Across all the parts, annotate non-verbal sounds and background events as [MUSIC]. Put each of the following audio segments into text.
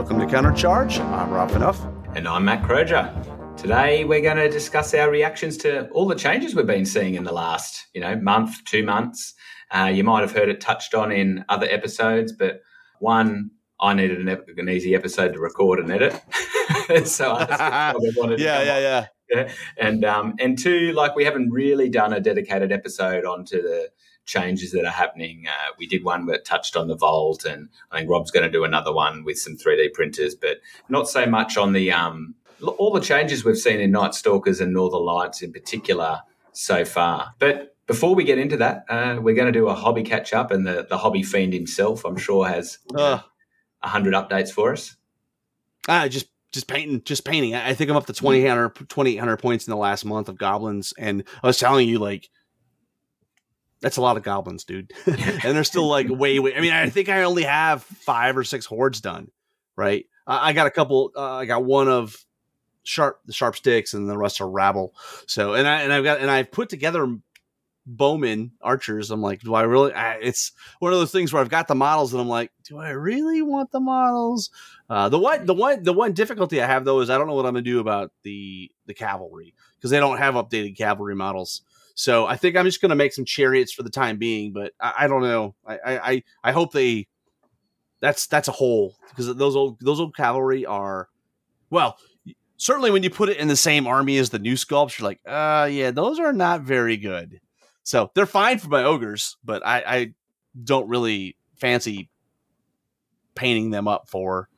Welcome to Countercharge. I'm Rob Fanoff. And I'm Matt Croger. Today we're going to discuss our reactions to all the changes we've been seeing in the last, you know, month, two months. Uh, you might have heard it touched on in other episodes, but one, I needed an, an easy episode to record and edit, [LAUGHS] so I [LAUGHS] wanted to yeah, yeah, yeah. Yeah. [LAUGHS] And um, and two, like we haven't really done a dedicated episode onto the changes that are happening. Uh, we did one that touched on the Vault, and I think Rob's going to do another one with some 3D printers, but not so much on the um, all the changes we've seen in Night Stalkers and Northern Lights in particular so far. But before we get into that, uh, we're going to do a hobby catch up, and the, the hobby fiend himself, I'm sure, has a hundred updates for us. Ah, just just painting, just painting. I think I'm up to 2,800 2,800 points in the last month of goblins, and I was telling you like. That's a lot of goblins, dude. [LAUGHS] and they're still like way, way. I mean, I think I only have five or six hordes done, right? I, I got a couple. Uh, I got one of sharp, the sharp sticks, and the rest are rabble. So, and I and I've got and I've put together bowmen archers. I'm like, do I really? I, it's one of those things where I've got the models, and I'm like, do I really want the models? Uh, the one, the one, the one difficulty I have though is I don't know what I'm gonna do about the the cavalry because they don't have updated cavalry models. So I think I'm just gonna make some chariots for the time being, but I, I don't know. I, I I I hope they. That's that's a hole because those old those old cavalry are, well, certainly when you put it in the same army as the new sculpts, you're like, uh, yeah, those are not very good. So they're fine for my ogres, but I, I don't really fancy painting them up for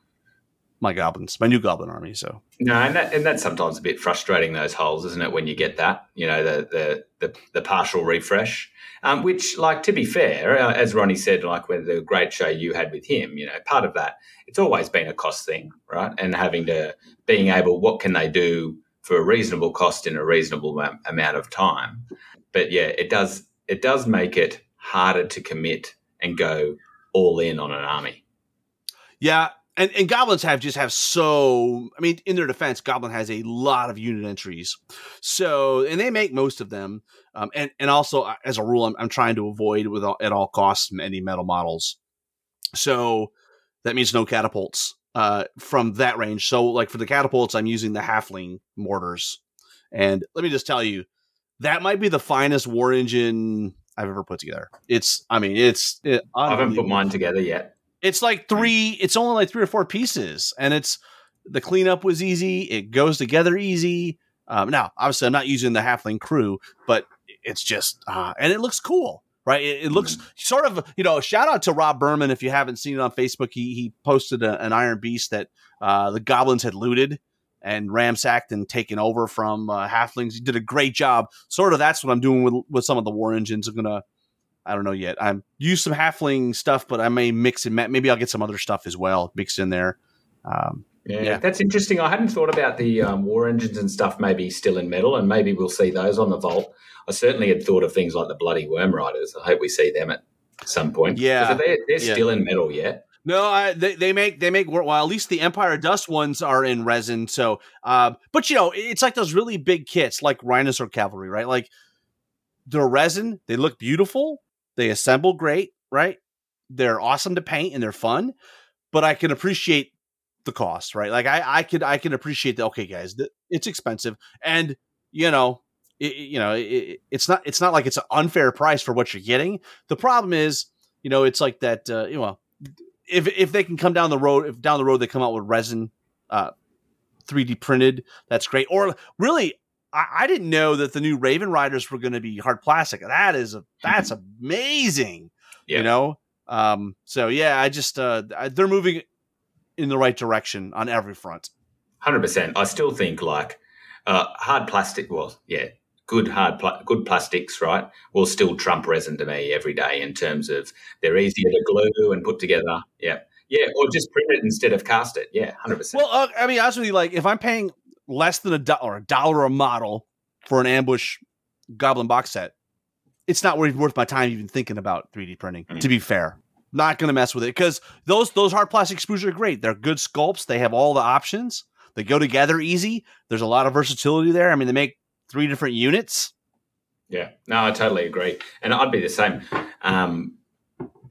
my goblins, my new goblin army. So No, and that and that's sometimes a bit frustrating those holes, isn't it? When you get that, you know, the the the, the partial refresh, um, which, like, to be fair, uh, as Ronnie said, like with the great show you had with him, you know, part of that, it's always been a cost thing, right? And having to being able, what can they do for a reasonable cost in a reasonable am- amount of time? But yeah, it does it does make it harder to commit and go all in on an army. yeah, and, and goblins have just have so. I mean, in their defense, goblin has a lot of unit entries, so and they make most of them. Um, and and also uh, as a rule, I'm, I'm trying to avoid with all, at all costs any metal models. So that means no catapults uh, from that range. So like for the catapults, I'm using the halfling mortars, and let me just tell you, that might be the finest war engine I've ever put together. It's, I mean, it's it, I haven't put mine together yet. It's like three. It's only like three or four pieces, and it's the cleanup was easy. It goes together easy. Um, now, obviously, I'm not using the halfling crew, but it's just uh, and it looks cool, right? It, it looks sort of you know. Shout out to Rob Berman if you haven't seen it on Facebook. He he posted a, an Iron Beast that uh, the goblins had looted and ramsacked and taken over from uh, halflings. He did a great job. Sort of that's what I'm doing with with some of the war engines. I'm gonna I don't know yet. I'm use some halfling stuff, but I may mix and ma- maybe I'll get some other stuff as well mixed in there. Um, Yeah, Yeah. that's interesting. I hadn't thought about the um, war engines and stuff maybe still in metal, and maybe we'll see those on the vault. I certainly had thought of things like the bloody worm riders. I hope we see them at some point. Yeah. They're, they're Yeah. still in metal yet. no, I, they they make they make well at least the Empire Dust ones are in resin. So, uh, but you know it's like those really big kits like Rhinosaur Cavalry, right? Like they're resin. They look beautiful. They assemble great, right? They're awesome to paint and they're fun. But I can appreciate the cost, right? Like I I could I can appreciate the okay, guys, it's expensive, and you know. It- you know, it, it's not. It's not like it's an unfair price for what you're getting. The problem is, you know, it's like that. Uh, you know, if if they can come down the road, if down the road they come out with resin, uh, 3D printed, that's great. Or really, I, I didn't know that the new Raven Riders were going to be hard plastic. That is a [LAUGHS] that's amazing. Yeah. You know, um, so yeah, I just uh, I- they're moving in the right direction on every front. Hundred percent. I still think like uh, hard plastic. Well, yeah, good hard, pla- good plastics, right? Will still trump resin to me every day in terms of they're easier to glue and put together. Yeah, Yeah, or just print it instead of cast it. Yeah, hundred percent. Well, uh, I mean, honestly, like if I'm paying less than a dollar, a dollar a model for an ambush goblin box set, it's not worth worth my time even thinking about 3D printing. Mm. To be fair, not going to mess with it because those those hard plastic sprues are great. They're good sculpts. They have all the options. They go together easy. There's a lot of versatility there. I mean, they make three different units. Yeah, no, I totally agree, and I'd be the same. Um,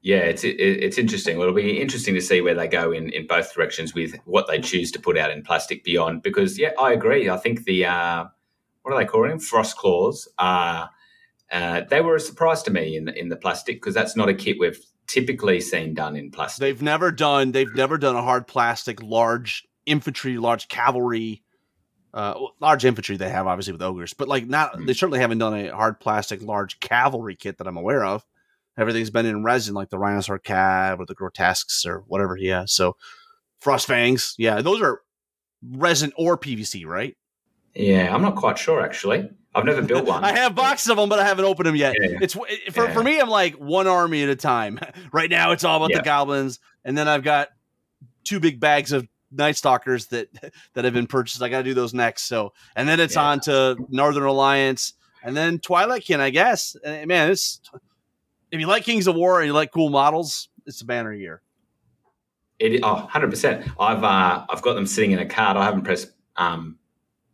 yeah, it's it, it's interesting. Well, it'll be interesting to see where they go in, in both directions with what they choose to put out in plastic beyond. Because yeah, I agree. I think the uh, what are they calling them? Frost claws. Uh, uh, they were a surprise to me in the, in the plastic because that's not a kit we've typically seen done in plastic. They've never done. They've never done a hard plastic large infantry, large cavalry. Uh, large infantry they have obviously with ogres, but like not Mhm. they certainly haven't done a hard plastic large cavalry kit that I'm aware of. Everything's been in resin, like the Rhinosaur Cab or the Grotesques or whatever he has. So Frost Fangs, yeah, those are resin or PVC, right? yeah, I'm not quite sure actually. I've never built [LAUGHS] one. I have boxes of them, but I haven't opened them yet. Yeah. It's it, for Yeah. for me. I'm like one army at a time. [LAUGHS] right now, it's all about Yeah. the goblins, and then I've got two big bags of Night Stalkers that [LAUGHS] that have been purchased. I got to do those next. So, and then it's Yeah. on to Northern Alliance, and then Twilight Kin, I guess. And, man, it's if you like Kings of War and you like cool models, it's a banner year. It oh, 100 percent. I've uh, I've got them sitting in a cart. I haven't pressed um,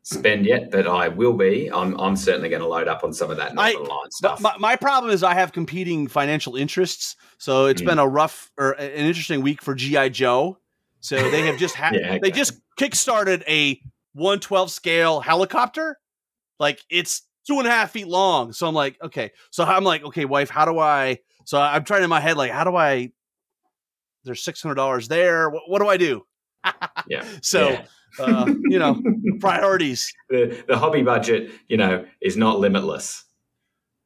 spend yet, but I will be. I'm I'm certainly going to load up on some of that I- Line stuff. my, my problem is I have competing financial interests, so it's Mm. been a rough or an interesting week for GI Joe. So they have just [LAUGHS] had Yeah, they okay. just kickstarted a 112 scale helicopter, like it's two and a half feet long. So I'm like, okay, so I'm like, okay, wife, how do I? So I'm trying in my head, like, how do I? There's six hundred dollars there. What, what do I do? [LAUGHS] yeah. [LAUGHS] So Yeah. uh, you know, priorities. [LAUGHS] the the hobby budget, you know, is not limitless.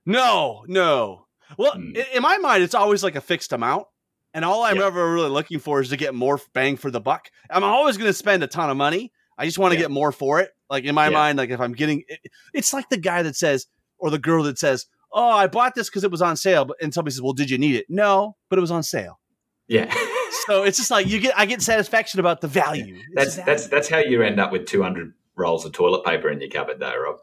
No, no. Well, Hmm. i- in my mind, it's always like a fixed amount. And all I'm Yeah. ever really looking for is to get more bang for the buck. I'm always going to spend a ton of money. I just want to Yeah. get more for it. Like in my Yeah. mind, like if I'm getting, it- it's like the guy that says, or the girl that says, "Oh, I bought this because it was on sale," but and somebody says, "Well, did you need it?" No, but it was on sale. Yeah. [LAUGHS] So it's just like you get, I get satisfaction about the value. It's that's the that's that's how you end up with 200 rolls of toilet paper in your cupboard though, Rob.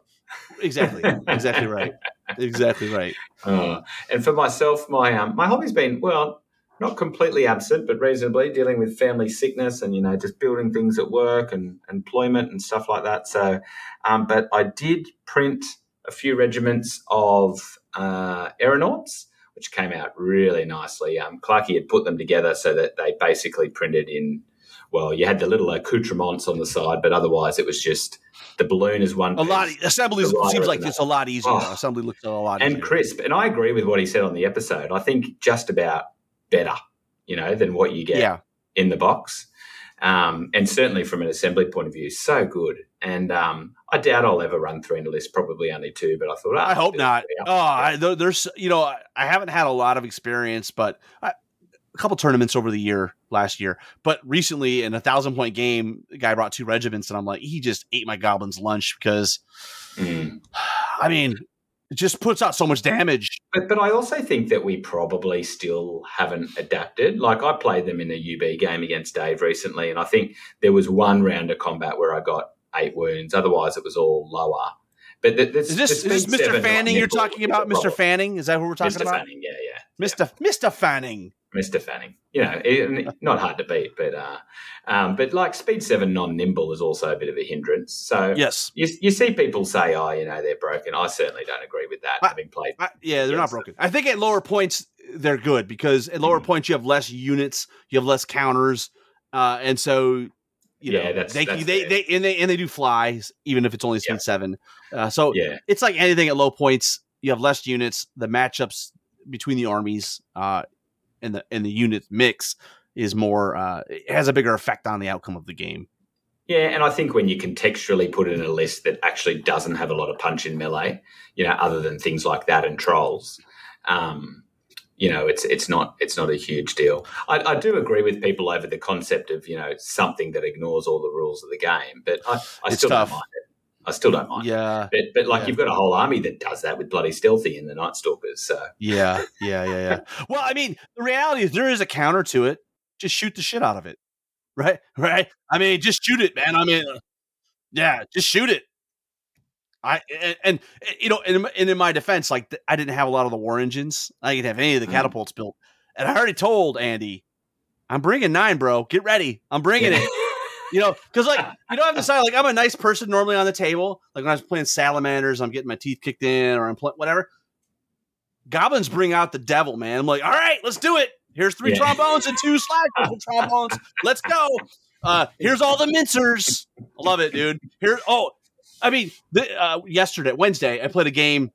exactly, exactly right, exactly right. [LAUGHS] Uh, and for myself, my um, my hobby's been well, not completely absent, but reasonably dealing with family sickness and you know just building things at work and employment and stuff like that. So, um, but I did print a few regiments of uh, aeronauts, which came out really nicely. Um, Clarkey had put them together so that they basically printed in. Well, you had the little accoutrements on the side, but otherwise it was just the balloon is one A piece. lot assembly seems like it's a lot easier. Oh. Assembly looks a lot and easier. crisp. And I agree with what he said on the episode. I think just about better, you know, than what you get yeah. in the box. Um, and certainly from an assembly point of view, so good. And um, I doubt I'll ever run three in a list, probably only two, but I thought, ah, I hope not. Oh, I, there's you know I, I haven't had a lot of experience, but I, a couple tournaments over the year last year. But recently, in a thousand point game, the guy brought two regiments, and I'm like, he just ate my goblin's lunch because, Mm. [SIGHS] I mean, it just puts out so much damage. But, but I also think that we probably still haven't adapted. Like I played them in a UB game against Dave recently, and I think there was one round of combat where I got eight wounds. Otherwise, it was all lower. But the, the, Is this is this Mr. Fanning you're talking about? Mr. Fanning is that who we're talking about? Mr. about? Fanning, yeah, yeah. Mr. Mr. Fanning. Mr. Fanning. You know, it- not hard to beat, but uh, um, but like speed seven non nimble is also a bit of a hindrance. So Yes. you, you see people say, oh, you know, they're broken. I certainly don't agree with that. I- having played, I, yeah, they're not broken. I think at lower points they're good because at lower Mhm. points you have less units, you have less counters, uh, and so you Yeah, know that's- they that's they, they and they and they do flies even if it's only speed Yeah. seven. Uh, so yeah, it's like anything at low points. You have less units. The matchups between the armies uh, and the and the unit mix is more. Uh, has a bigger effect on the outcome of the game. yeah. And I think when you contextually put it in a list that actually doesn't have a lot of punch in melee, you know, other than things like that and trolls. Um, you know, it's it's not it's not a huge deal. I, I do agree with people over the concept of you know something that ignores all the rules of the game, but I, I It's still tough. don't mind it. I still don't mind. Yeah, But but like Yeah. you've got a whole army that does that with bloody stealthy and the Night Stalkers. So yeah, yeah, yeah, yeah. well, I mean, the reality is there is a counter to it. just shoot the shit out of it. Right? [LAUGHS] Right? I mean, just shoot it, man. I mean, yeah, just shoot it. I and, and you know, and, and in my defense, like I didn't have a lot of the war engines. I didn't have any of the Mm. catapults built, and I already told Andy, I'm bringing nine, bro. Get ready. I'm bringing it. [LAUGHS] You know, because like you don't have to decide. Like I'm a nice person normally on the table. Like when I was playing salamanders, I'm getting my teeth kicked in, or I'm playing whatever. Goblins bring out the devil, man. I'm like, all right, let's do it. Here's three Yeah. trombones and two slide whistle trombones. Let's go. Uh, here's all the mincers. I love it, dude. Here, oh, I mean, the, uh, yesterday, Wednesday, I played a game.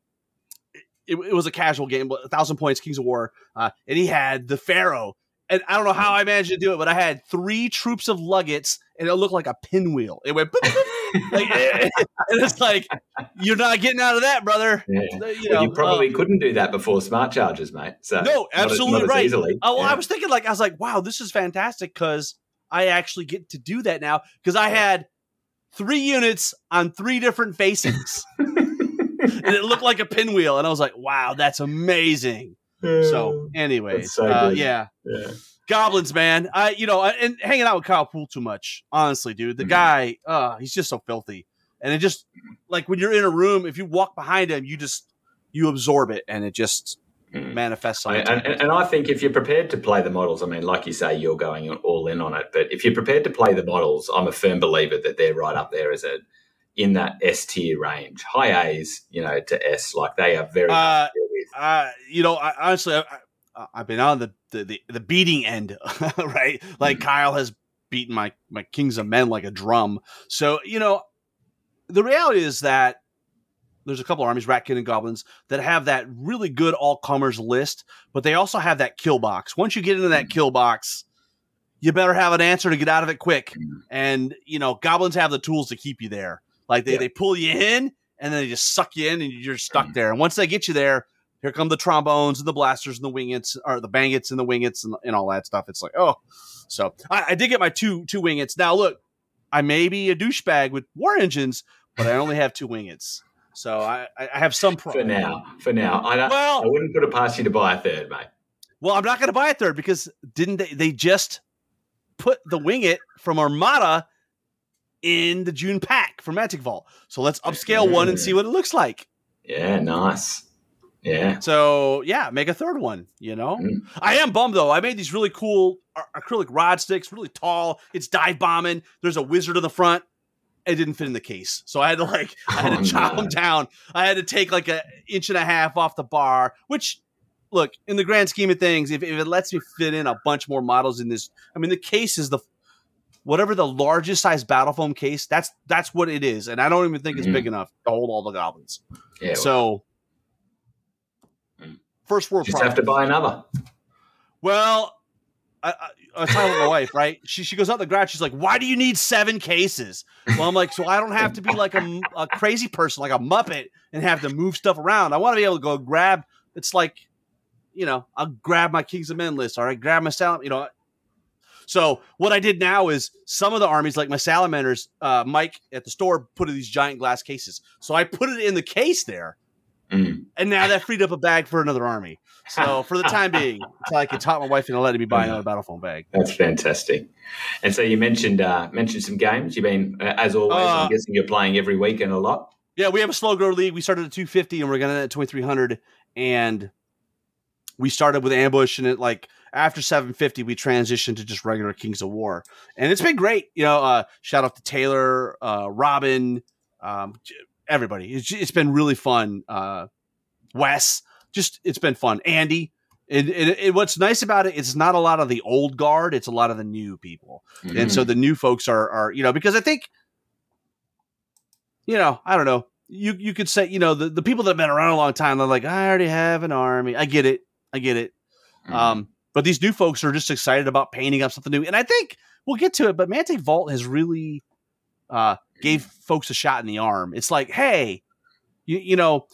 It, it was a casual game, but a thousand points, Kings of War, uh, and he had the Pharaoh. And I don't know how I managed to do it, but I had three troops of luggets, and it looked like a pinwheel. It went, boop, boop, like, [LAUGHS] and it's like you're not getting out of that, brother. Yeah. You, know, you probably uh, couldn't do that before smart charges, mate. So no, not absolutely not as right. easily. Oh, well, Yeah. I was thinking like I was like, wow, this is fantastic because I actually get to do that now because I had three units on three different facings, and it looked like a pinwheel, and I was like, wow, that's amazing. So, [LAUGHS] anyways, so uh, yeah, yeah. Goblins, man. I, you know, and hanging out with Kyle Poole too much, honestly, dude. The Mhm. guy, uh, he's just so filthy, and it just like when you're in a room, if you walk behind him, you just you absorb it, and it just Mm. manifests I, you. and, and I think if you're prepared to play the models, I mean, like you say, you're going all in on it. But if you're prepared to play the models, I'm a firm believer that they're right up there as a in that S tier range, high A's, you know, to S. Like they are very. Uh, hard to deal with. uh, you know, I, honestly, I, I, I've been on the, the, the, the beating end, [LAUGHS] right? Like Mhm. Kyle has beaten my, my Kings of Men like a drum. So, you know, the reality is that there's a couple armies, Ratkin and Goblins, that have that really good all comers list, but they also have that kill box. Once you get into that Mhm. kill box, you better have an answer to get out of it quick. Mhm. And, you know, Goblins have the tools to keep you there. Like they, Yeah. they pull you in and then they just suck you in and you're stuck Mhm. there. And once they get you there, here come the trombones and the blasters and the wingets or the bangets and the wingets and, and all that stuff. It's like, oh, so I, I did get my two two wingets. Now look, I may be a douchebag with war engines, but I only have two wingets, so I, I have some for now, for now, I, Well- I wouldn't put it past you to buy a third, mate. Well, I'm not going to buy a third because didn't they? They just put the winged from Armada in the June pack for Mantic Vault. So let's upscale one and see mm. what it looks like. Yeah, nice. Yeah. So yeah, make a third one. You know, Mm. I am bummed though. I made these really cool acrylic rod sticks, really tall. It's dive bombing. There's a wizard in the front. It didn't fit in the case, so I had to like I had to Oh, chop no. them down. I had to take like an inch and a half off the bar, which. Look, in the grand scheme of things, if, if it lets me fit in a bunch more models in this, I mean, the case is the whatever the largest size battle foam case. That's that's what it is, and I don't even think it's Mhm. big enough to hold all the goblins. Yeah. So. First world just problem. have to buy another. Well, I, I, I was talking with my wife, right? She she goes out the garage. She's like, "Why do you need seven cases?" Well, I'm like, "So I don't have to be like a crazy person, like a muppet, and have to move stuff around. I want to be able to go grab. It's like, you know, I'll grab my Kings of Men list, All right, grab my salam, you know." So what I did now is some of the armies, like my salamanders, uh, Mike at the store put in these giant glass cases. So I put it in the case there, Mm. and now that freed up a bag for another army. So [LAUGHS] for the time being, until I can talk my wife into letting me buy another battle foam bag. That's fantastic. And so you mentioned uh, mentioned some games. You've been, uh, as always, Uh, I'm guessing you're playing every week and a lot. Yeah, we have a slow grow league. We started at 250 and we're going to end at 2300. And we started with ambush, and it like after 750, we transitioned to just regular Kings of War, and it's been great. You know, uh, shout out to Taylor, uh, Robin, um, everybody. It's, it's been really fun. Uh, Wes, just it's been fun. Andy. And, and, and what's nice about it, it's not a lot of the old guard; it's a lot of the new people. and so the new folks are are you know because I think you know I don't know you you could say you know the, the people that have been around a long time they're like I already have an army I get it I get it Mhm. um but these new folks are just excited about painting up something new and I think we'll get to it but Mantic Vault has really uh gave folks a shot in the arm it's like hey you you know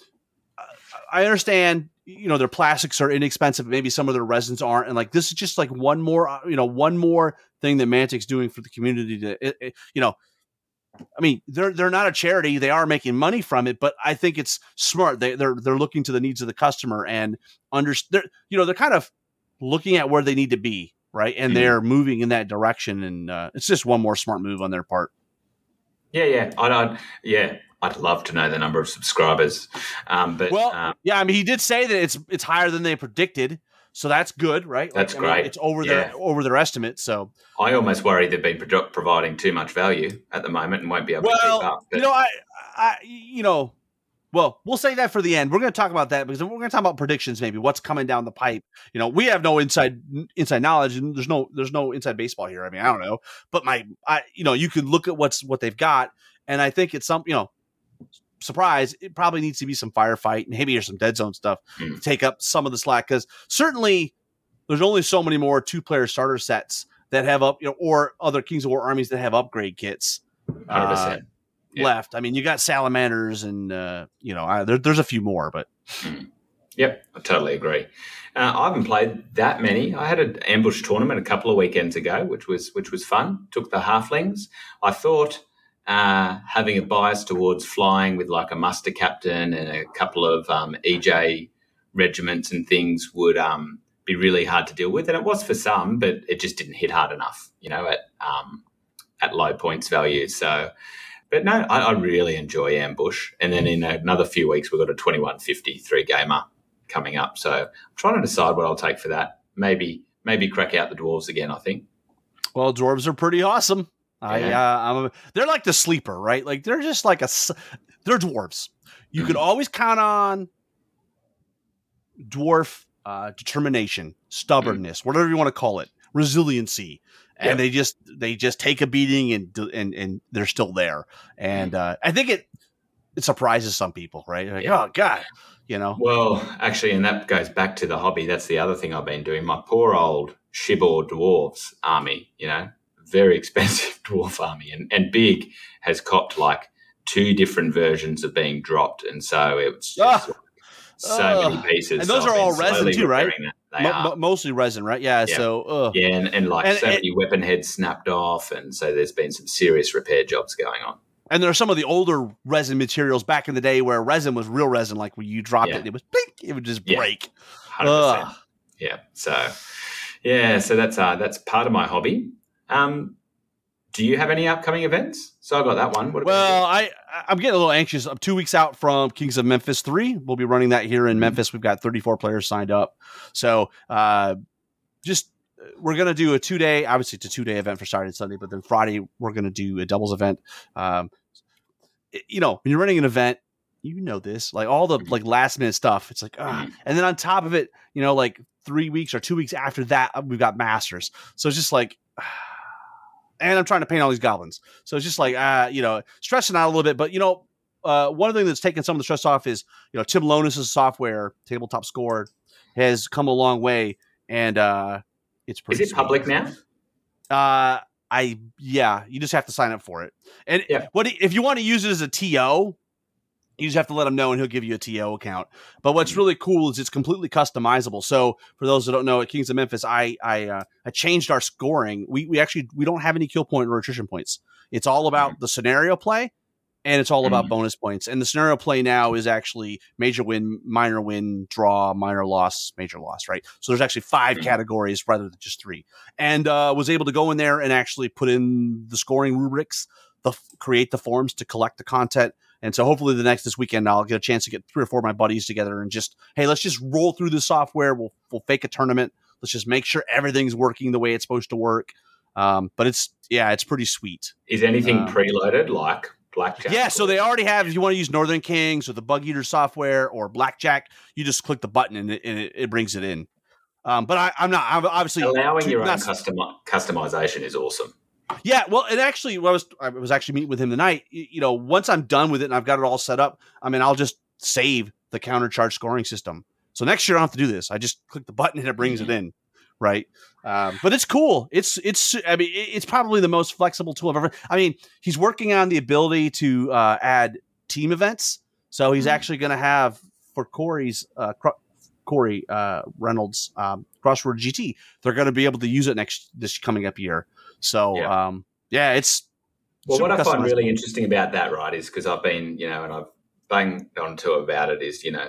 I- understand you know their plastics are inexpensive maybe some of their resins aren't and like this is just like one more uh, you know one more thing that Mantic's doing for the community to it, it- you know I mean they're they're not a charity they are making money from it but I think it's smart they they're they're looking to the needs of the customer and under they're you know they're kind of looking at where they need to be right? And Mhm. they're moving in that direction, and uh, it's just one more smart move on their part. Yeah, yeah, I'd, I'd yeah, I'd love to know the number of subscribers. Um, but Well, um, Yeah, I mean, he did say that it's it's higher than they predicted, so that's good, right? That's I mean, great. it's over Yeah. their over their estimate. So, I almost worry they've been pro- providing too much value at the moment and won't be able to keep well, up. But you know, I, I, you know, well, we'll say that for the end. We're going to talk about that because we're going to talk about predictions, maybe what's coming down the pipe. You know, we have no inside inside knowledge, and there's no there's no inside baseball here. I mean, I don't know, but my, I, you know, you can look at what's what they've got, and I think it's some, you know. Surprise! It probably needs to be some firefight, and maybe there's some dead zone stuff Hmm. to take up some of the slack because certainly there's only so many more two player starter sets that have up, you know, or other Kings of War armies that have upgrade kits 100%. Yeah. left. I mean, you got salamanders, and uh, you know, I, there, there's a few more, but Yep, I totally agree. Uh, I haven't played that many. I had an ambush tournament a couple of weekends ago, which was which was fun. Took the halflings. I thought uh, having a bias towards flying with like a muster captain and a couple of um, EJ regiments and things would um, be really hard to deal with, and it was for some, but it just didn't hit hard enough, you know, at um, at low points value. So. But no, I, I really enjoy ambush. And then in another few weeks, we've got a 2153 gamer coming up. So I'm trying to decide what I'll take for that. Maybe maybe crack out the dwarves again. I think. well, dwarves are pretty awesome. I, Yeah. uh, I'm a, they're like the sleeper, right? Like they're just like a they're dwarves. You Mm-hmm. could always count on dwarf uh, determination, stubbornness, whatever you want to call it, resiliency, and they just they just take a beating and and and they're still there. And uh, I think it it surprises some people, right? Like, Yeah. oh god, you know. Well, actually, and that goes back to the hobby. That's the other thing I've been doing. My poor old Shibor dwarves army. You know, very [LAUGHS] expensive dwarf army, and and big has copped like two different versions of being dropped, and so it's just Ah. So Ah. many pieces. And those So are all resin too, right? repairing that. They Mo- mostly resin, right? Yeah. Yeah. So, ugh. Yeah, and, and like And- so and- many weapon heads snapped off, and so there's been some serious repair jobs going on. and there are some of the older resin materials back in the day where resin was real resin, like when you dropped Yeah. it, it was blink, it would just Yeah. break. Percent. Yeah. So, yeah. So that's uh, that's part of my hobby. Um, do you have any upcoming events? So I got that one. Well, I I'm getting a little anxious. I'm two weeks out from Kings of Memphis three. We'll be running that here in Mhm. Memphis. We've got 34 players signed up, so uh, just we're gonna do a two day. Obviously, it's a two day event for Saturday and Sunday, but then Friday we're gonna do a doubles event. Um, you know, when you're running an event, you know this, like all the Mhm. like last minute stuff. It's like, ah, Mhm. and then on top of it, you know, like three weeks or two weeks after that, uh, we've got Masters. So it's just like. And I'm trying to paint all these goblins. So it's just like, uh, you know, stressing out a little bit. But, you know, uh, one thing that's taken some of the stress off is, you know, Tim Lonis' software, Tabletop Score, has come a long way. And uh, it's pretty. Is it public now? Uh, I, yeah, you just have to sign up for it. And Yeah. what if you want to use it as a TO, you just have to let him know and he'll give you a TO account. But what's Mhm. really cool is it's completely customizable. So for those that don't know, at Kings of Memphis, I I uh, I changed our scoring. We we actually we don't have any kill point or attrition points. It's all about the scenario play, and it's all about Mhm. bonus points. And the scenario play now is actually major win, minor win, draw, minor loss, major loss. Right. So there's actually 5 Mhm. categories rather than just three. And uh, was able to go in there and actually put in the scoring rubrics, the create the forms to collect the content. And so hopefully the next this weekend I'll get a chance to get three or four of my buddies together and just hey let's just roll through the software. We'll we'll fake a tournament. Let's just make sure everything's working the way it's supposed to work. Um, but it's yeah, it's pretty sweet. Is anything Um, preloaded like blackjack? Yeah, so they already have. If you want to use Northern Kings or the Bug Eater software or Blackjack, you just click the button and it, and it, it brings it in. Um, but I, I'm not. I'm obviously allowing your own custom customization is awesome. Yeah, well, and actually, I was I was actually meeting with him tonight. You know, once I'm done with it and I've got it all set up, I mean, I'll just save the counter charge scoring system. So next year I don't have to do this. I just click the button and it brings it in, right? Um, but it's cool. It's it's. I mean, it's probably the most flexible tool I've ever. I mean, he's working on the ability to uh, add team events. So he's Mhm. actually going to have for Corey's uh, Cro- Corey uh, Reynolds um, Crossword GT. They're going to be able to use it next this coming up year. So Yeah. um, yeah it's Well, what I find really interesting about that, right, is because I've been, you know, and I've banged on to about it, is you know,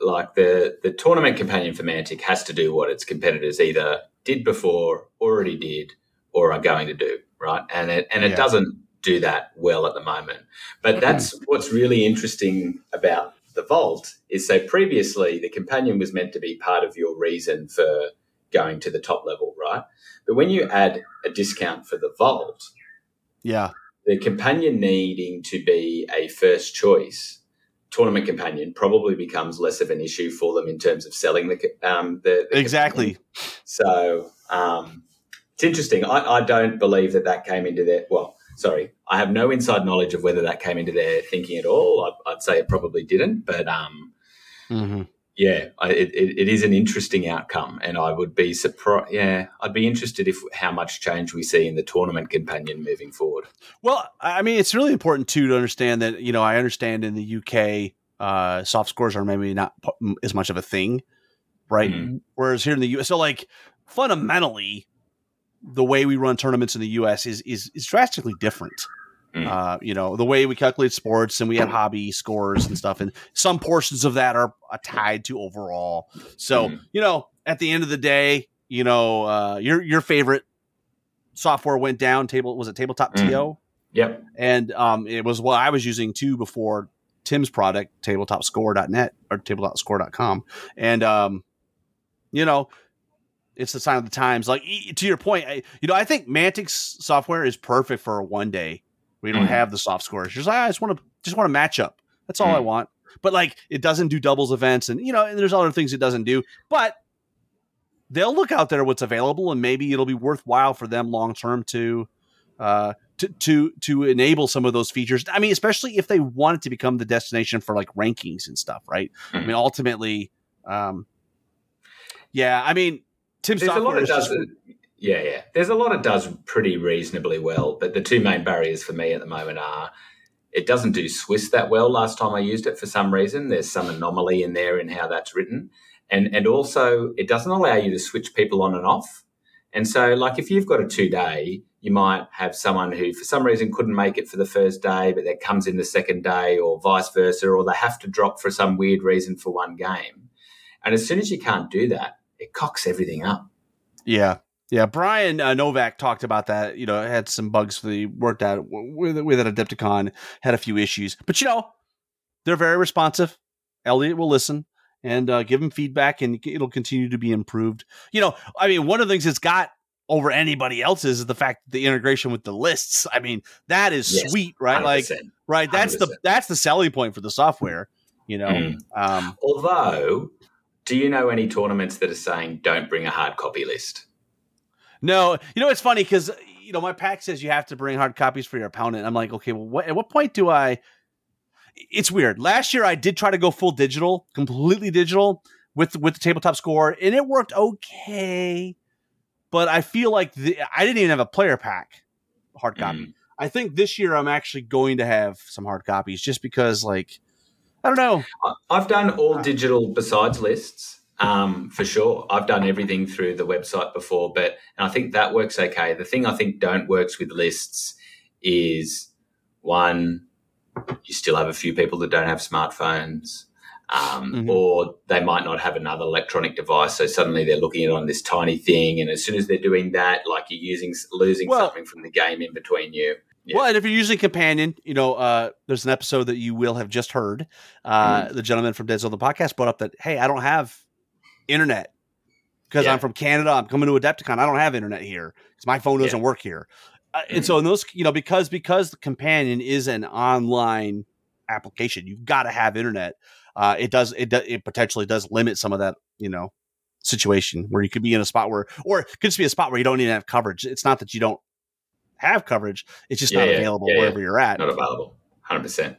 like the the tournament companion for Mantic has to do what its competitors either did before, already did, or are going to do, right? And it and it Yeah. doesn't do that well at the moment. But [CLEARS THROAT] that's what's really interesting about the vault is so previously the companion was meant to be part of your reason for going to the top level, right? But when you add a discount for the vault, Yeah. the companion needing to be a first choice tournament companion probably becomes less of an issue for them in terms of selling the um, the, the Exactly. companion. So um, it's interesting. I, I don't believe that that came into their well. Sorry, I have no inside knowledge of whether that came into their thinking at all. I'd, I'd say it probably didn't, but um, hmm yeah, I, it, it, is an interesting outcome, and I would be surprised. Yeah, I'd be interested if how much change we see in the tournament companion moving forward. Well, I mean, it's really important too to understand that you know I understand in the UK, uh, soft scores are maybe not p- as much of a thing, right? Mhm. Whereas here in the US, so like fundamentally, the way we run tournaments in the US is is is drastically different. Mm. Uh, you know, the way we calculate sports and we have hobby scores and stuff, and some portions of that are uh, tied to overall. So, Mhm. you know, at the end of the day, you know, uh, your your favorite software went down. Table was it Tabletop Mhm. TO? Yep. and um, it was what I was using too before Tim's product, tabletopscore.net or tabletopscore.com. And, um, you know, it's the sign of the times. Like, to your point, I, you know, I think Mantic's software is perfect for a one day. We don't Mhm. have the soft scores. Just, like, I just want to just want to match up. That's all I Mhm. want. But like, it doesn't do doubles events, and you know, and there's other things it doesn't do. But they'll look out there what's available, and maybe it'll be worthwhile for them long term to uh, to to to enable some of those features. I mean, especially if they want it to become the destination for like rankings and stuff, right? I Mhm. mean, ultimately, um, yeah. I mean, Tim's There's a lot software of is does. just, Yeah, yeah. There's a lot it does pretty reasonably well, but the two main barriers for me at the moment are it doesn't do Swiss that well. Last time I used it for some reason, there's some anomaly in there in how that's written, and and also it doesn't allow you to switch people on and off. And so, like if you've got a two day, you might have someone who for some reason couldn't make it for the first day, but that comes in the second day, or vice versa, or they have to drop for some weird reason for one game. And as soon as you can't do that, it cocks everything up. yeah. Yeah, Brian uh, Novak talked about that. You know, had some bugs that he worked out with with an Adepticon, had a few issues, but you know, they're very responsive. Elliot will listen and uh, give him feedback, and it'll continue to be improved. You know, I mean, one of the things it's got over anybody else's is the fact that the integration with the lists. I mean, that is Yes, sweet, right? Like, 100%. right? That's the 100%. that's the selling point for the software. You know, Mm. um, Although, do you know any tournaments that are saying don't bring a hard copy list? No, you know it's funny because you know my pack says you have to bring hard copies for your opponent. I'm like, okay, well, what, at what point do I? It's weird. Last year I did try to go full digital, completely digital with with the tabletop score, and it worked okay. But I feel like the, I didn't even have a player pack hard copy. Mm. I think this year I'm actually going to have some hard copies just because, like, I don't know. I've done all digital besides lists, um, for sure. I've done everything through the website before, but and I think that works okay. The thing I think don't works with lists is one, you still have a few people that don't have smartphones. Um, Mhm. Or they might not have another electronic device, so suddenly they're looking at on this tiny thing, and as soon as they're doing that, like you're using losing Well- something from the game in between you. Yeah. Well, and if you're using companion, you know, uh, there's an episode that you will have just heard. Uh, Mm. The gentleman from Dead Zone the podcast brought up that hey, I don't have internet because Yeah. I'm from Canada. I'm coming to Adepticon. I don't have internet here because my phone doesn't work here. Uh, and so in those, you know, because because the companion is an online application, you've got to have internet. Uh, it does it does it potentially does limit some of that, you know, situation where you could be in a spot where, or it could just be a spot where you don't even have coverage. It's not that you don't have coverage; it's just Yeah, not yeah, available yeah, yeah. wherever you're at. not available 100%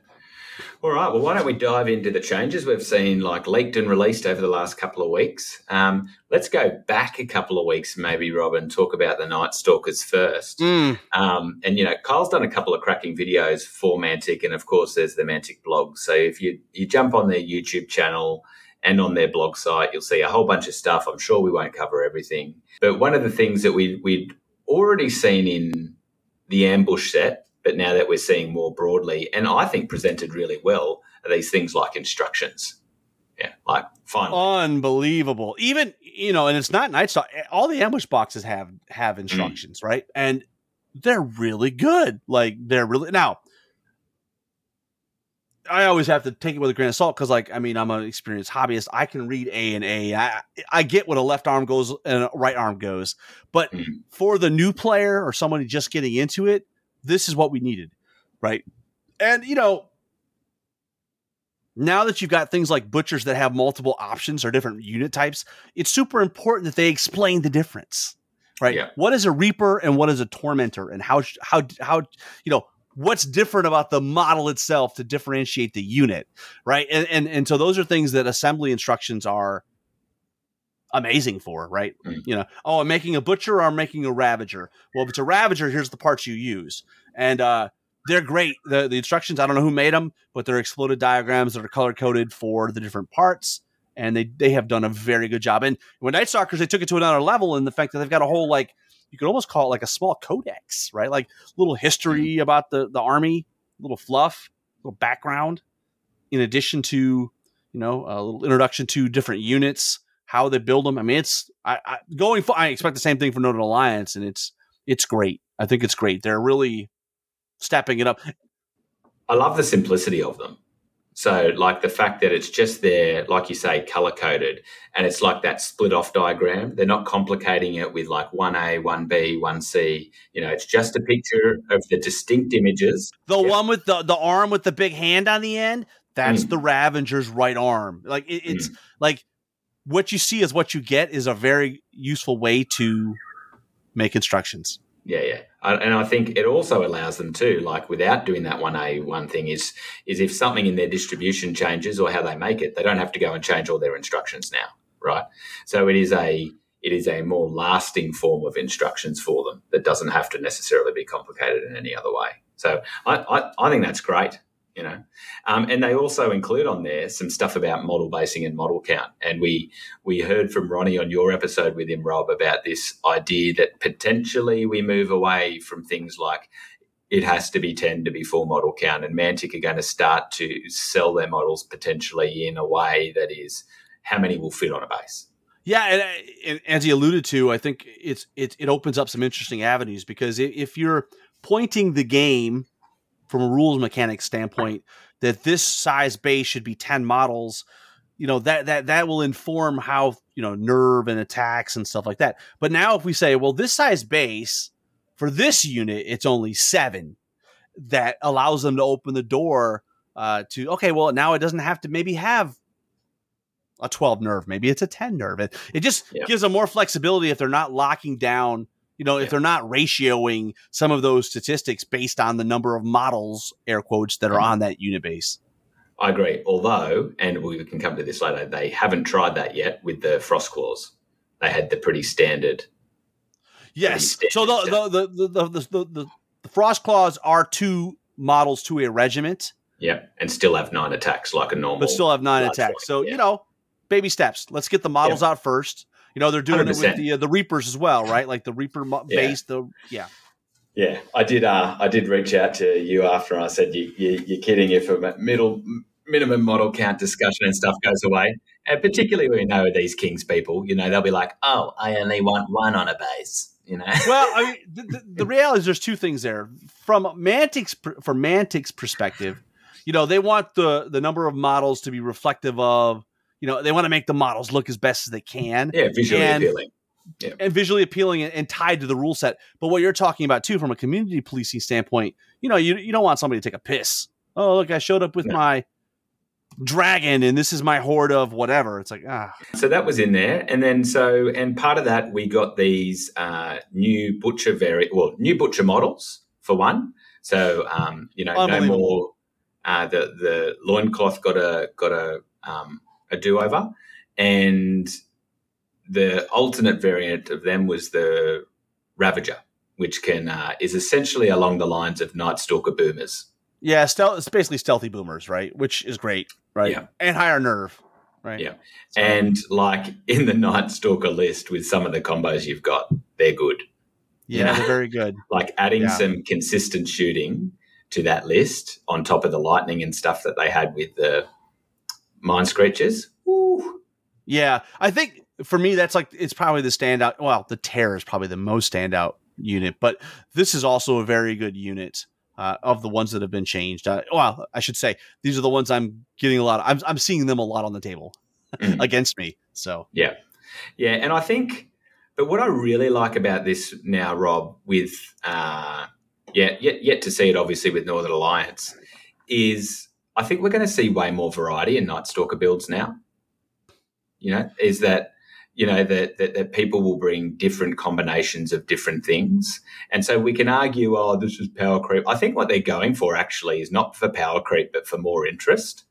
all right well why don't we dive into the changes we've seen like leaked and released over the last couple of weeks? Um, let's go back a couple of weeks maybe rob and talk about the night stalkers first. Mm, um, and you know kyle's done a couple of cracking videos for mantic and of course there's the mantic blog. So if you you jump on their youtube channel and on their blog site you'll see a whole bunch of stuff. I'm sure we won't cover everything. But one of the things that we, we'd already seen in the ambush set, but now that we're seeing more broadly, and I think presented really well, are these things like instructions. Yeah, like finally. unbelievable. Even you know, and it's not Night Stalker. All the ambush boxes have have instructions, right? And they're really good. Like they're really now. I always have to take it with a grain of salt because, like, I mean, I'm an experienced hobbyist. I can read A and A. I, I get what a left arm goes and a right arm goes, but Mhm. for the new player or someone just getting into it, this is what we needed, right? And you know, now that you've got things like butchers that have multiple options or different unit types, it's super important that they explain the difference, right? Yeah. What is a reaper and what is a tormentor, and how how how you know what's different about the model itself to differentiate the unit, right? And and and so those are things that assembly instructions are amazing for, right? Mm. You know, oh, I'm making a butcher or I'm making a ravager. Well, if it's a ravager, here's the parts you use, and uh, they're great. The the instructions, I don't know who made them, but they're exploded diagrams that are color coded for the different parts, and they they have done a very good job. And when Night Stalkers, they took it to another level in the fact that they've got a whole like you could almost call it like a small codex, right? Like little history about the the army, little fluff, little background, in addition to you know a little introduction to different units, how they build them. I mean, it's I, I going. For, I expect the same thing for Northern Alliance, and it's it's great. I think it's great. They're really stepping it up. I love the simplicity of them. So, like the fact that it's just there, like you say, color coded, and it's like that split off diagram. They're not complicating it with like 1A, 1B, 1C. You know, it's just a picture of the distinct images. The Yeah. one with the the arm with the big hand on the end, that's Mm. the Ravager's right arm. Like it, it's like what you see is what you get is a very useful way to make instructions. Yeah, yeah, and I think it also allows them to, like, without doing that one A one thing, is is if something in their distribution changes or how they make it, they don't have to go and change all their instructions now, right? So it is a it is a more lasting form of instructions for them that doesn't have to necessarily be complicated in any other way. So I I, I think that's great, you know, um, and they also include on there some stuff about model basing and model count, and we we heard from Ronnie on your episode with him, Rob, about this idea that potentially we move away from things like it has to be 10 to be full model count, and Mantic are going to start to sell their models potentially in a way that is how many will fit on a base. Yeah, and, and as he alluded to, I think it's it it opens up some interesting avenues because if you're pointing the game from a rules mechanics standpoint that this size base should be 10 models, you know, that that that will inform how, you know, nerve and attacks and stuff like that. But now if we say, well, this size base for this unit it's only 7 that allows them to open the door uh, to okay, well, now it doesn't have to maybe have a 12 nerve. Maybe it's a 10 nerve. It, it just Yeah. gives them more flexibility if they're not locking down, you know, if they're not ratioing some of those statistics based on the number of models, air quotes, that are Mhm. on that unit base. I agree. Although, and we can come to this later, they haven't tried that yet with the frost claws. They had the pretty standard. Yes. Pretty So the the, the, the, the, the, the, Frost Claws are two models to a regiment, Yeah, and still have nine attacks like a normal. but still have nine attacks. flight, So, yeah. you know, baby steps. Let's get the models out first. You know, they're doing it 100%. with the uh, the Reapers as well, right? Like the Reaper mo- Yeah. base, the yeah. Yeah, I did. Uh, I did reach out to you after I said you, you, you're kidding if a middle minimum model count discussion and stuff goes away, and particularly when you know these Kings people, you know they'll be like, "Oh, I only want one on a base," you know. [LAUGHS] well, I mean, the, the, the reality is there's two things there. From Mantic's from Mantic's perspective, you know, they want the the number of models to be reflective of, you know, they want to make the models look as best as they can yeah, visually And- appealing. and visually appealing and, and tied to the rule set. But what you're talking about too, from a community policing standpoint, you know, you you don't want somebody to take a piss. Oh, look, I showed up with my dragon, and this is my horde of whatever. It's like ah, So that was in there, and then so and part of that we got these uh, new butcher very well new butcher models for one. So um, you know no more uh, the the loincloth got a got a um, a do over, and the alternate variant of them was the Ravager, which can uh, is essentially along the lines of Night Stalker boomers. yeah, stealth. It's basically stealthy boomers, right? Which is great, right? Yeah. and higher nerve, right? Yeah. So- And like in the Night Stalker list with some of the combos you've got, they're good. yeah, Yeah. they're very good. [LAUGHS] like adding Yeah. some consistent shooting to that list on top of the lightning and stuff that they had with the mind screechers Woo. Yeah, I think for me that's like it's probably the standout. Well, the Terror is probably the most standout unit, but this is also a very good unit uh, of the ones that have been changed. Uh, well, I should say these are the ones I'm getting a lot. Of, I'm I'm seeing them a lot on the table Mhm. [LAUGHS] against me. So Yeah. Yeah. And I think, but what I really like about this now, Rob, with, uh, yeah, yet, yet to see it obviously with Northern Alliance, is I think we're going to see way more variety in Night Stalker builds now. You know, is that, you know, that, that, that people will bring different combinations of different things. And so we can argue, oh, this is power creep. I think what they're going for actually is not for power creep, but for more interest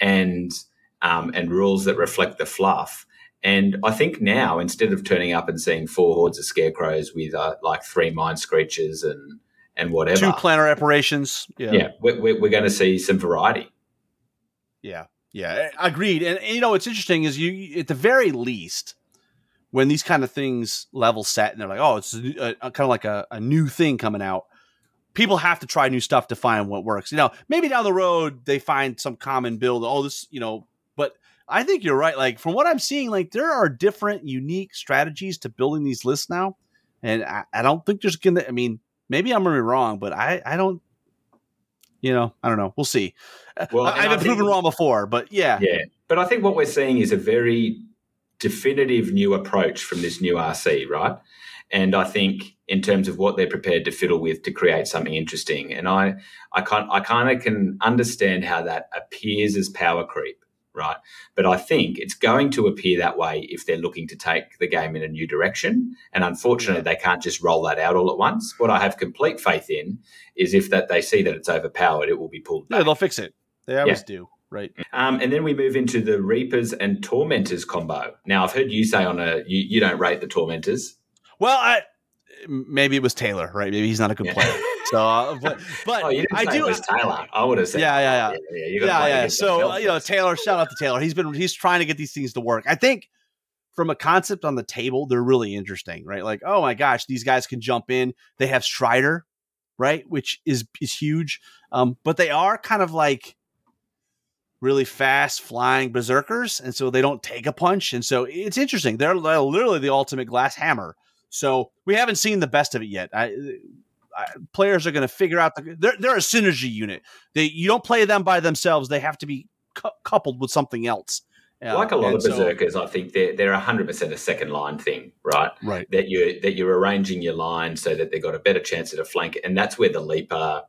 and, um, and rules that reflect the fluff. And I think now, instead of turning up and seeing four hordes of scarecrows with uh, like three mind screeches and and whatever, two planar apparitions. Yeah, yeah, we're, we're, going to see some variety. yeah, yeah. Agreed. And, and, you know what's interesting is you at the very least when these kind of things level set and they're like, oh, it's a, a, kind of like a, a new thing coming out. People have to try new stuff to find what works. You know, maybe down the road they find some common build. Oh, this, you know, but I think you're right. Like from what I'm seeing, like there are different unique strategies to building these lists now, and I, I don't think there's gonna. I mean, maybe I'm gonna be wrong, but I I don't. You know, I don't know. We'll see. Uh, well, I, I've been proven wrong before, but yeah, Yeah, but I think what we're seeing is a very definitive new approach from this new RC, right? And I think in terms of what they're prepared to fiddle with to create something interesting, and I, I can I kind of can understand how that appears as power creep, right? But I think it's going to appear that way if they're looking to take the game in a new direction. And unfortunately, they can't just roll that out all at once. What I have complete faith in is if that they see that it's overpowered, it will be pulled back. yeah, they'll fix it. They always do, right? Um, and then we move into the Reapers and Tormentors combo. Now, I've heard you say on a you, you don't rate the Tormentors. Well, I maybe it was Taylor, right? Maybe he's not a good Yeah. player. So, uh, [LAUGHS] but, but Oh, I do. it was Taylor. I would have said, Yeah, yeah, yeah. yeah. gotta yeah, yeah. So uh, you know. Taylor. Shout out to Taylor. He's been he's trying to get these things to work. I think from a concept on the table, they're really interesting, right? Like, oh my gosh, these guys can jump in. They have Strider, right, which is is huge. Um, but they are kind of like really fast flying berserkers, and so they don't take a punch, and so it's interesting. They're li- literally the ultimate glass hammer. So we haven't seen the best of it yet. I, I, players are going to figure out the they're, they're a synergy unit. They you don't play them by themselves. They have to be cou- coupled with something else. Uh, like a lot of so- berserkers, I think they're they're hundred percent a second line thing, right? right? That you that you're arranging your line so that they've got a better chance at a flank, and that's where the leaper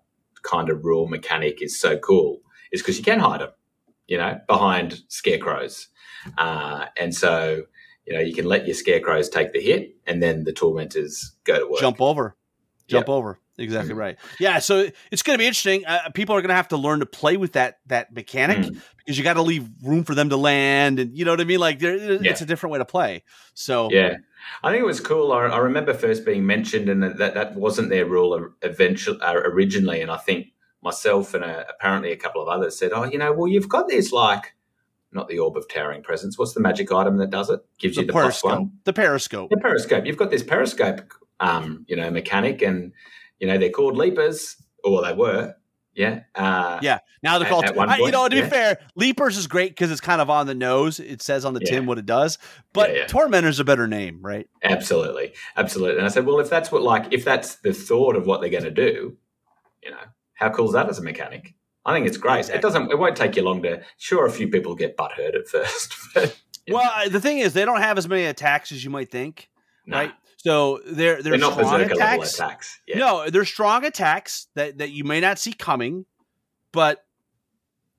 kind of rule mechanic is so cool, is because you can hide them, you know, behind scarecrows, uh, and so you know you can let your scarecrows take the hit, and then the tormentors go to work. Jump over, jump over. Exactly Mhm. right. Yeah, so it's going to be interesting. Uh, people are going to have to learn to play with that that mechanic Mm. because you got to leave room for them to land, and you know what I mean. Like, there, it's a different way to play. So Yeah, I think it was cool. I, I remember first being mentioned, and that that wasn't their rule eventually uh, originally. And I think myself and uh apparently a couple of others said, "Oh, you know, well, you've got this like not the orb of towering presence. What's the magic item that does it? Gives the you the plus periscope, one. the periscope. The periscope. You've got this periscope, um, you know, mechanic, and you know they're called leapers, or they were. Yeah. Uh, Yeah. Now they're called. at I- you know, to be fair, Leapers is great because it's kind of on the nose. It says on the Yeah. tin what it does. But Yeah, yeah. Tormentor's a better name, right? Absolutely, absolutely. And I said, well, if that's what like if that's the thought of what they're going to do, you know, how cool is that as a mechanic? I think it's great. Exactly. It doesn't. It won't take you long to. Sure, a few people get butt hurt at first. [LAUGHS] But, Yeah. Well, I- the thing is, they don't have as many attacks as you might think, nah, right? So they're they're, they're not strong attacks. attacks. Yeah. No, they're strong attacks that that you may not see coming, but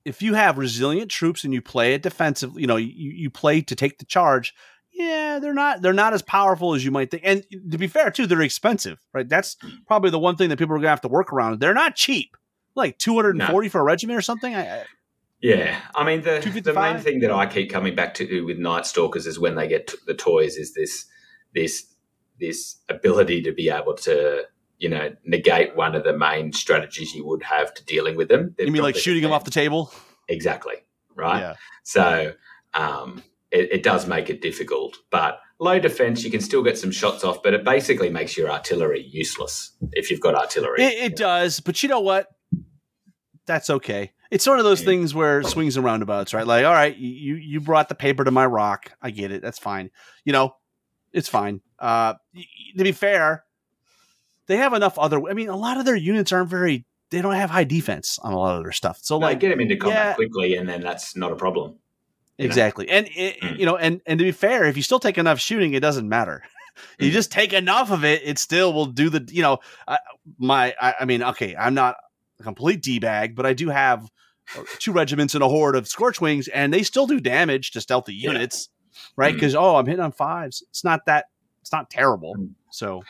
if you have resilient troops and you play it defensively, you know, you, you play to take the charge. Yeah, they're not they're not as powerful as you might think. And to be fair, too, they're expensive, right? That's hmm. probably the one thing that people are gonna have to work around. They're not cheap, like two hundred and forty for a regiment or something. I, I, Yeah, I mean the the main thing that I keep coming back to with Night Stalkers is when they get t- the toys is this this this ability to be able to you know negate one of the main strategies you would have to dealing with them. They've you mean like shooting them off the table? exactly right? Yeah. So um, it, it does make it difficult, but low defense you can still get some shots off, but it basically makes your artillery useless if you've got artillery. It, it does, but you know what? That's okay. It's one of those things where swings and roundabouts, right? Like, all right, you you brought the paper to my rock. I get it. That's fine. You know, it's fine. Uh, to be fair, they have enough other. I mean, a lot of their units aren't very. They don't have high defense on a lot of their stuff. So, like like, get them into combat yeah. quickly, and then that's not a problem. you know? exactly. And it, Mm. you know, and and to be fair, if you still take enough shooting, it doesn't matter. [LAUGHS] you Mm. just take enough of it, it still will do the. You know, I, my. I, I mean, okay, I'm not a complete d bag, but I do have uh, two regiments and a horde of scorch wings, and they still do damage to stealthy Yeah. units, right? Mm. Because oh, I'm hitting on fives. It's not that. It's not terrible. Mm. So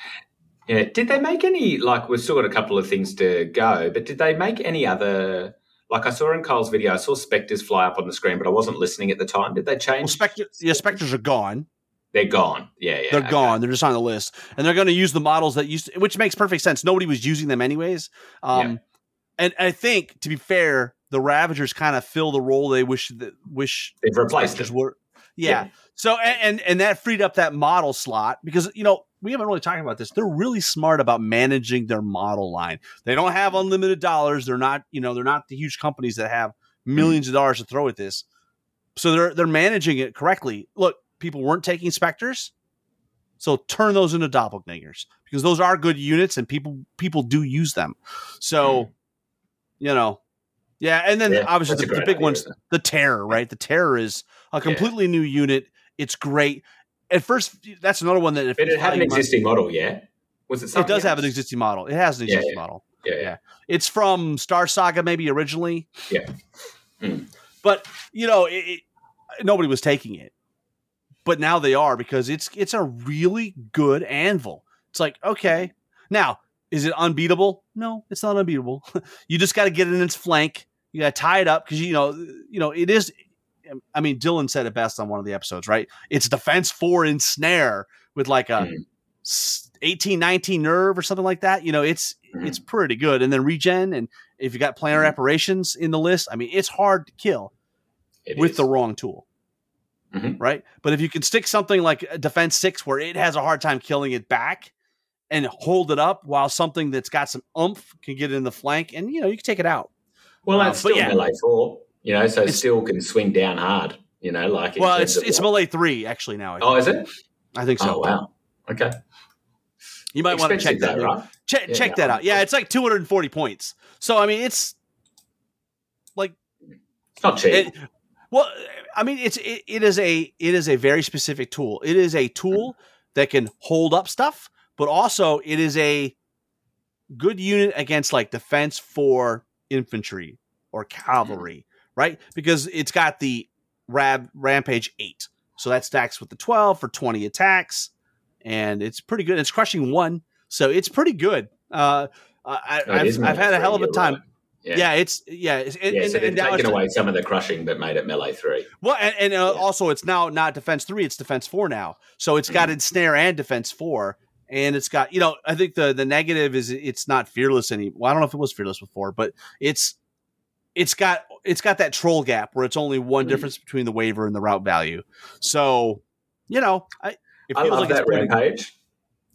Yeah. Did they make any like we've still got a couple of things to go, but did they make any other like I saw in Cole's video, I saw specters fly up on the screen, but I wasn't listening at the time. Did they well, change? spectre, yeah, specters are gone. They're gone. Yeah, yeah. They're okay. gone. They're just on the list, and they're going to use the models that used, to, which makes perfect sense. Nobody was using them anyways. Um, Yeah. And I think to be fair, the Ravagers kind of fill the role they wish that wish They've replaced were. Yeah. So and, and and that freed up that model slot because you know we haven't really talked about this. They're really smart about managing their model line. They don't have unlimited dollars. They're not you know they're not the huge companies that have hmm. millions of dollars to throw at this. So they're they're managing it correctly. Look, people weren't taking specters, so turn those into doppelgangers because those are good units and people people do use them. So hmm. You know. Yeah, and then Yeah, obviously the, the big idea, ones, the terror, right? The terror is a completely new unit. It's great. At first, that's another one that if But it had an existing model, yeah. Was it? Something it does have an existing model. It has an Yeah, existing yeah. model. Yeah, yeah. yeah. It's from Star Saga, maybe originally. Yeah. Mm. But you know, it, it, nobody was taking it. But now they are because it's it's a really good anvil. It's like okay, now is it unbeatable? No, it's not unbeatable. [LAUGHS] you just got to get it in its flank. You got to tie it up because you know you know it is. I mean, Dylan said it best on one of the episodes, right? It's defense four in snare with like a Mm. s- 18, 19 nerve or something like that. You know, it's Mhm. it's pretty good. And then regen, and if you got planar Mhm. apparitions in the list, I mean, it's hard to kill It with is. the wrong tool. Mhm. Right. But if you can stick something like defense six where it has a hard time killing it back and hold it up while something that's got some oomph can get in the flank and you know, you can take it out. Well, that's um, but still yeah. melee four, you know, so It's- still can swing down hard, you know, like. well, it's it's what- melee three actually now. I think, Oh, is it? I think so. Oh, wow. Okay. You might want to check Expensive that. out. right? Check, Yeah, check that out. Yeah, it's like 240 points. So I mean, it's like It's not cheap. it, well, I mean, it's it, it is a it is a very specific tool. It is a tool that can hold up stuff, but also it is a good unit against like defense for infantry or cavalry, right? Because it's got the rab rampage eight, so that stacks with the twelve for twenty attacks, and it's pretty good. It's crushing one, so it's pretty good. Uh, I, No, it is I've, I've had a hell of a time. Yeah. Yeah, it's yeah, it's, yeah, and- so they've taken away some of the crushing, but made it melee three. well, and, and uh, Yeah. also it's now not defense three; it's defense four now. So it's got ensnare and defense four, and it's got you know I think the the negative is it's not fearless any. Well, I don't know if it was fearless before, but it's it's got it's got that troll gap where it's only one Mhm. difference between the waver and the rout value. So you know, I I love like that pretty, rampage.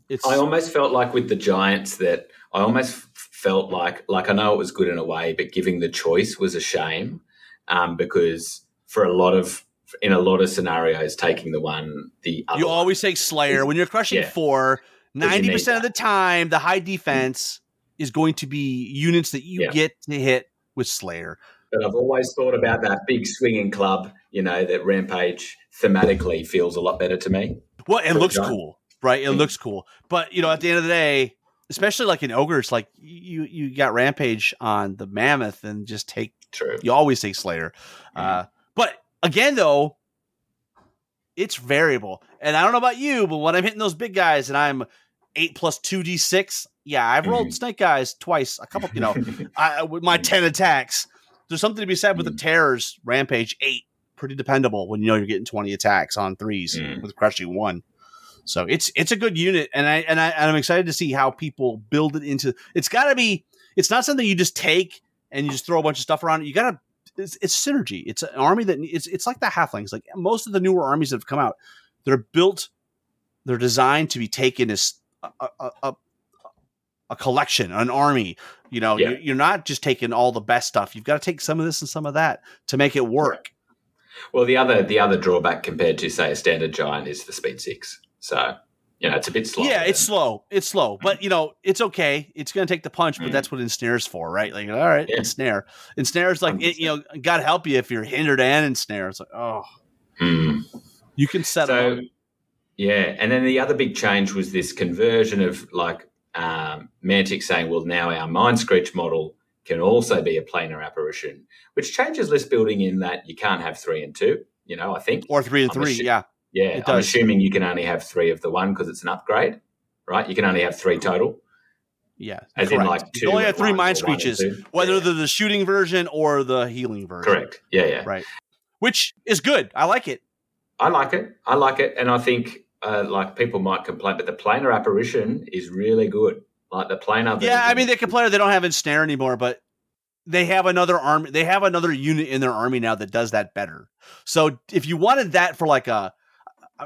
it's I almost felt like with the Giants that I almost felt like like I know it was good in a way, but giving the choice was a shame um, because for a lot of in a lot of scenarios, taking the one the other you always take Slayer when you're crushing Yeah. four. You Ninety need percent of the time, the high defense is going to be units that you Yeah. get to hit with Slayer. But I've always thought about that big swinging club. You know that rampage thematically feels a lot better to me. Well, it looks cool, right? It Mhm. looks cool, but you know, at the end of the day, especially like in ogres, like you you got rampage on the mammoth, and just take True. you always take Slayer. Uh, but again, though, it's variable, and I don't know about you, but when I'm hitting those big guys and I'm eight plus two d six, yeah, I've rolled Mhm. snake guys twice, a couple, you know, I, with my 10 attacks, there's something to be said with the Mm. terrors rampage eight. Pretty dependable when you know you're getting 20 attacks on threes Mm. with crushing one. So it's it's a good unit, and I and I and I'm excited to see how people build it into. It's got to be. It's not something you just take and you just throw a bunch of stuff around. You got to. It's, it's synergy. It's an army that it's it's like the halflings. Like most of the newer armies that have come out, they're built. They're designed to be taken as a, a, a, a collection, an army, You know, Yeah. you're, you're not just taking all the best stuff. You've got to take some of this and some of that to make it work. Well, the other the other drawback compared to say a standard giant is the speed six. So know it's a bit slow. Yeah, it's slow. It's slow, but you know, it's okay. It's going to take the punch, but Mm. that's what ensnares for, right? Like, all right, Yeah. ensnare. Ensnare's like, it, you know, God help you if you're hindered and ensnare. It's like, oh, Hmm. you can set So up. yeah, and then the other big change was this conversion of like um, Mantic saying, well, now our Mind Screech model can also be a planar apparition, which changes list building in that you can't have three and two. You know, I think. Or three and I'm three, assu- yeah. Yeah, I'm assuming you can only have three of the one because it's an upgrade, right? You can only have three total, Yeah. as in correct. like you two. can only have three mind screeches, whether Yeah. they're the shooting version or the healing version. correct. Yeah, yeah. Right. Which is good. I like it. I like it. I like it, and I think uh, like people might complain, but the planar apparition is really good. Like the planar. Yeah, I mean they can play. They don't have ensnare anymore, but they have another army. They have another unit in their army now that does that better. So if you wanted that for like a,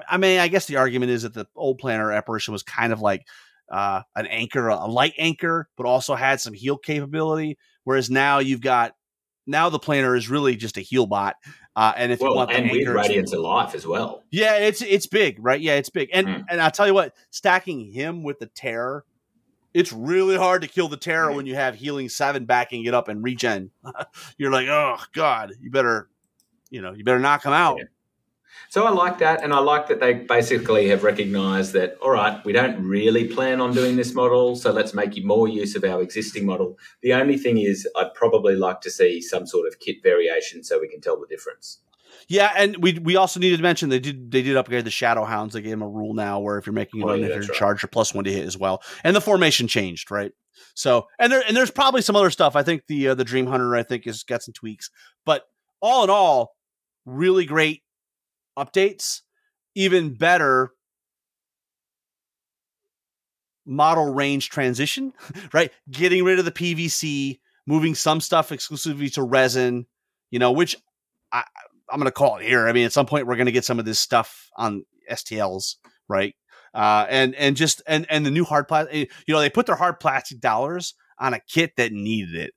I- mean, I guess the argument is that the old planar apparition was kind of like uh, an anchor, a light anchor, but also had some heal capability. Whereas now you've got now the planar is really just a heal bot. Uh, and if you want the and with anchor, Radiance of Life as well. yeah, it's it's big, right? Yeah, it's big. And Mm. and I'll tell you what, stacking him with the terror, it's really hard to kill the terror Mm. when you have healing seven backing it up and regen. [LAUGHS] You're like, oh god, you better, you know, you better knock him out. Yeah. So I like that, and I like that they basically have recognised that. All right, we don't really plan on doing this model, so let's make more use of our existing model. The only thing is, I'd probably like to see some sort of kit variation so we can tell the difference. Yeah, and we we also needed to mention they did they did upgrade the shadow hounds. They gave them a rule now where if you're making an Oh, yeah, right. charge, you're plus one to hit as well. And the formation changed, right? So and there and there's probably some other stuff. I think the uh, the Dream Hunter I think has got some tweaks, but all in all, really great updates. Even better model range transition, [LAUGHS] right? Getting rid of the PVC, moving some stuff exclusively to resin, you know, which I, I'm going to call it here. I mean, at some point we're going to get some of this stuff on STLs, right? Uh, and and just and and the new hard plastic, you know, they put their hard plastic dollars on a kit that needed it.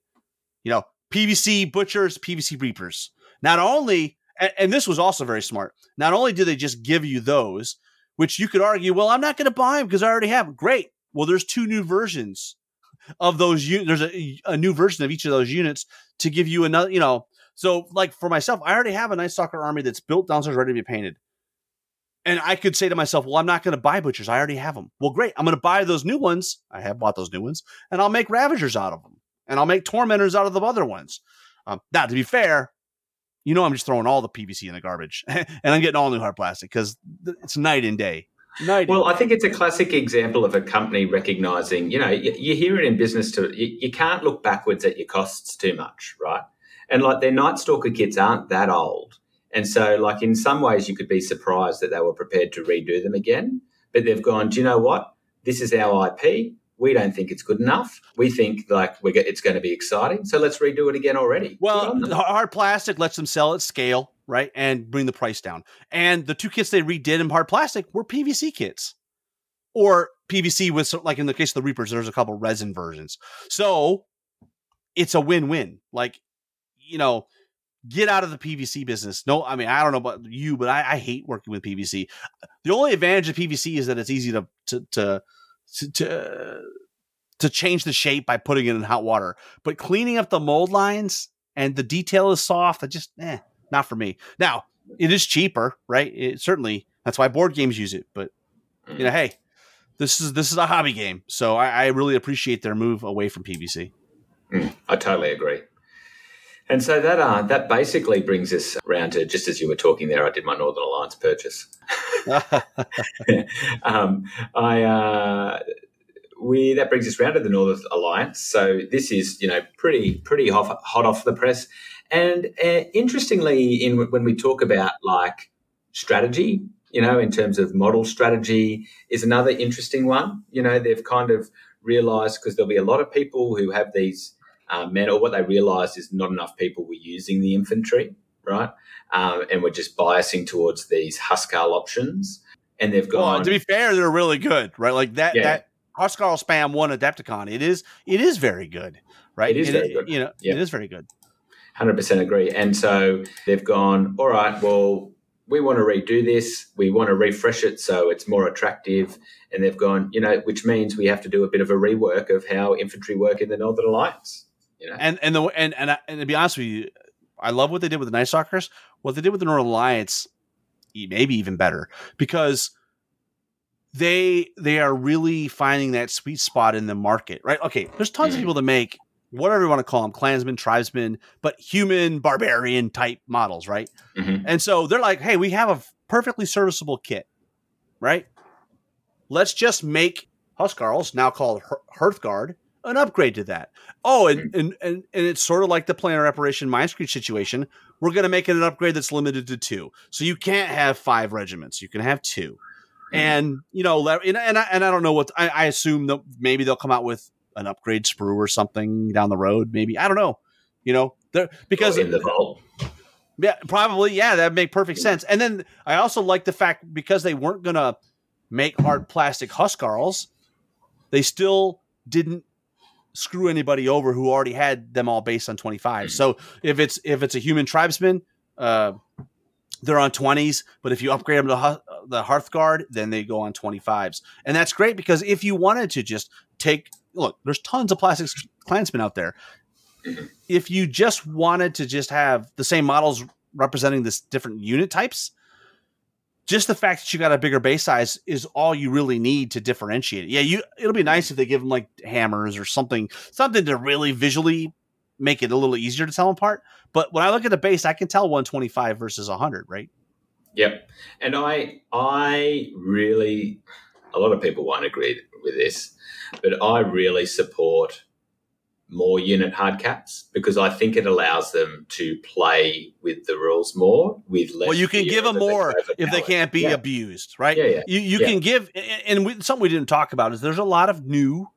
You know, PVC butchers, PVC reapers. Not only, and, and this was also very smart. Not only do they just give you those, which you could argue, well, I'm not going to buy them because I already have them. Great. Well, there's two new versions of those. Un- there's a, a new version of each of those units to give you another. You know, so like for myself, I already have a Night Stalker army that's built downstairs, ready to be painted. And I could say to myself, well, I'm not going to buy butchers. I already have them. Well, great. I'm going to buy those new ones. I have bought those new ones, and I'll make ravagers out of them, and I'll make tormentors out of the other ones. Um, now, to be fair, you know, I'm just throwing all the PVC in the garbage, [LAUGHS] and I'm getting all new hard plastic because it's night and day. Night. Well, I think it's a classic example of a company recognizing, you know, you, you hear it in business too. You, you can't look backwards at your costs too much, right? And like their Night Stalker kits aren't that old. And so, like, in some ways, you could be surprised that they were prepared to redo them again. But they've gone, do you know what? This is our IP. We don't think it's good enough. We think like we're, it's going to be exciting. So let's redo it again already. Well, on them. the hard plastic lets them sell at scale, right, and bring the price down. And the two kits they redid in hard plastic were PVC kits, or PVC with like in the case of the Reapers, there's a couple resin versions. So it's a win-win. Like you know, get out of the PVC business. No, I mean I don't know about you, but I, I hate working with PVC. The only advantage of PVC is that it's easy to to to to, to to change the shape by putting it in hot water. But cleaning up the mold lines and the detail is soft, I just eh, not for me. Now, it is cheaper, right? It certainly that's why board games use it. But you know, hey, this is this is a hobby game. So I, I really appreciate their move away from PVC. Mm, I totally agree. And so that uh, that basically brings us around to just as you were talking there, I did my Northern Alliance purchase. [LAUGHS] um, I uh, we that brings us round to the Northern Alliance. So this is you know pretty pretty hot, hot off the press. And uh, interestingly, in when we talk about like strategy, you know, in terms of model strategy, is another interesting one. You know, they've kind of realised because there'll be a lot of people who have these um, men, or what they realised is not enough people were using the infantry, right? Um, and we're just biasing towards these Huskarl options. And they've well, gone, to be fair, they're really good, right? Like that Yeah. that Huskarl spam won Adepticon. It is it is very good, right? It is very good. You know, Yeah. it is very good. Hundred percent agree. And so they've gone. All right. Well, we want to redo this. We want to refresh it so it's more attractive. And they've gone. You know, which means we have to do a bit of a rework of how infantry work in the Northern Alliance. You know. And and the and and, I- and to be honest with you, I love what they did with the Night Stalkers. What they did with the Northern Alliance, maybe even better because they they are really finding that sweet spot in the market, right? Okay, there's tons of Mhm. people to make whatever you want to call them, clansmen, tribesmen, but human barbarian type models, right? Mhm. And so they're like, hey, we have a perfectly serviceable kit, right? Let's just make Huskarls, now called Hearthguard, an upgrade to that. Oh, and, hmm. and, and, and it's sort of like the planar apparition Mindscreech situation. We're going to make it an upgrade that's limited to two. So you can't have five regiments. You can have two. Hmm. And, you know, and, and, I, and I don't know what, I, I assume that maybe they'll come out with an upgrade sprue or something down the road. Maybe. I don't know. You know, because Or in the vault. yeah, probably. Yeah, that make perfect hmm. sense. And then I also like the fact because they weren't gonna make hard plastic Huskarls, they still didn't screw anybody over who already had them all based on 25. So if it's if it's a human tribesman, uh, they're on 20s. But if you upgrade them to Hu- the Hearthguard, then they go on 25s, and that's great because if you wanted to just take look, there's tons of plastic clansmen out there. If you just wanted to just have the same models representing this different unit types, just the fact that you got a bigger base size is all you really need to differentiate it. Yeah, you it'll be nice if they give them like hammers or something, something to really visually make it a little easier to tell them apart. But when I look at the base, I can tell 125 versus 100, right? Yep. And I I really a lot of people won't agree with this, but I really support more unit hard caps because I think it allows them to play with the rules more with less. well, you can give them more if they can't be Yeah. abused, right? Yeah, yeah. You you Yeah. can give, and- we, something we didn't talk about is there's a lot of new